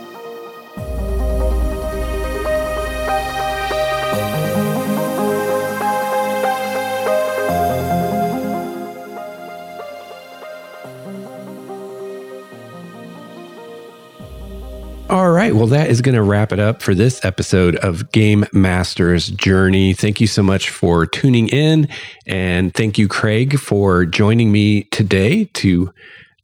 All right. Well, that is going to wrap it up for this episode of Game Master's Journey. Thank you so much for tuning in. And thank you, Craig, for joining me today to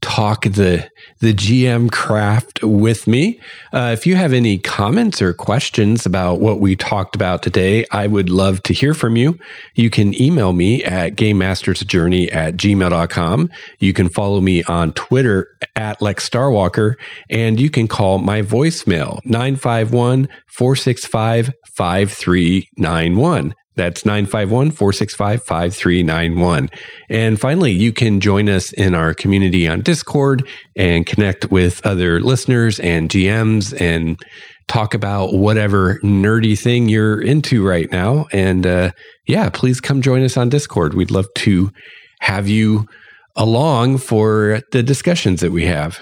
talk the the GM craft with me. Uh, if you have any comments or questions about what we talked about today, I would love to hear from you. You can email me at gamemastersjourney at gmail.com. You can follow me on Twitter at Lex Starwalker, and you can call my voicemail 951 465 5391. That's 951 465 5391. And finally, you can join us in our community on Discord and connect with other listeners and GMs and talk about whatever nerdy thing you're into right now. And uh, yeah, please come join us on Discord. We'd love to have you along for the discussions that we have.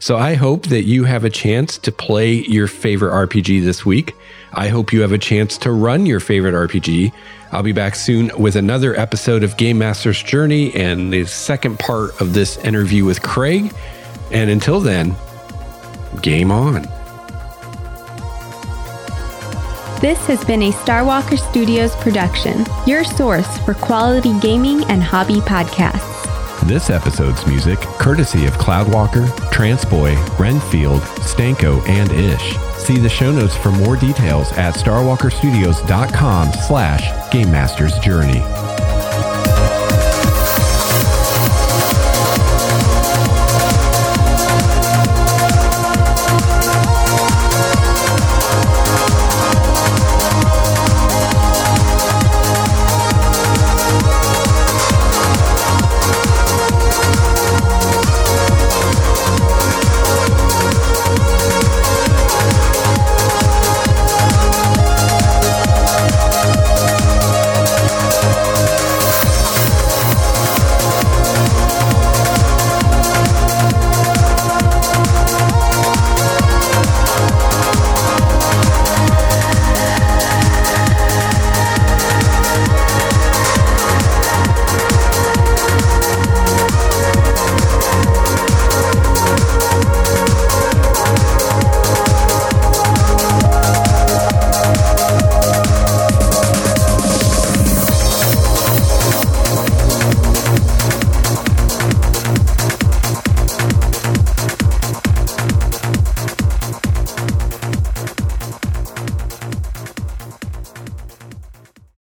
So I hope that you have a chance to play your favorite RPG this week. I hope you have a chance to run your favorite RPG. I'll be back soon with another episode of Game Master's Journey and the second part of this interview with Craig. And until then, game on. This has been a Starwalker Studios production, your source for quality gaming and hobby podcasts. This episode's music, courtesy of Cloudwalker, Transboy, Renfield, Stanko, and Ish. See the show notes for more details at starwalkerstudios.com slash Game Master's Journey.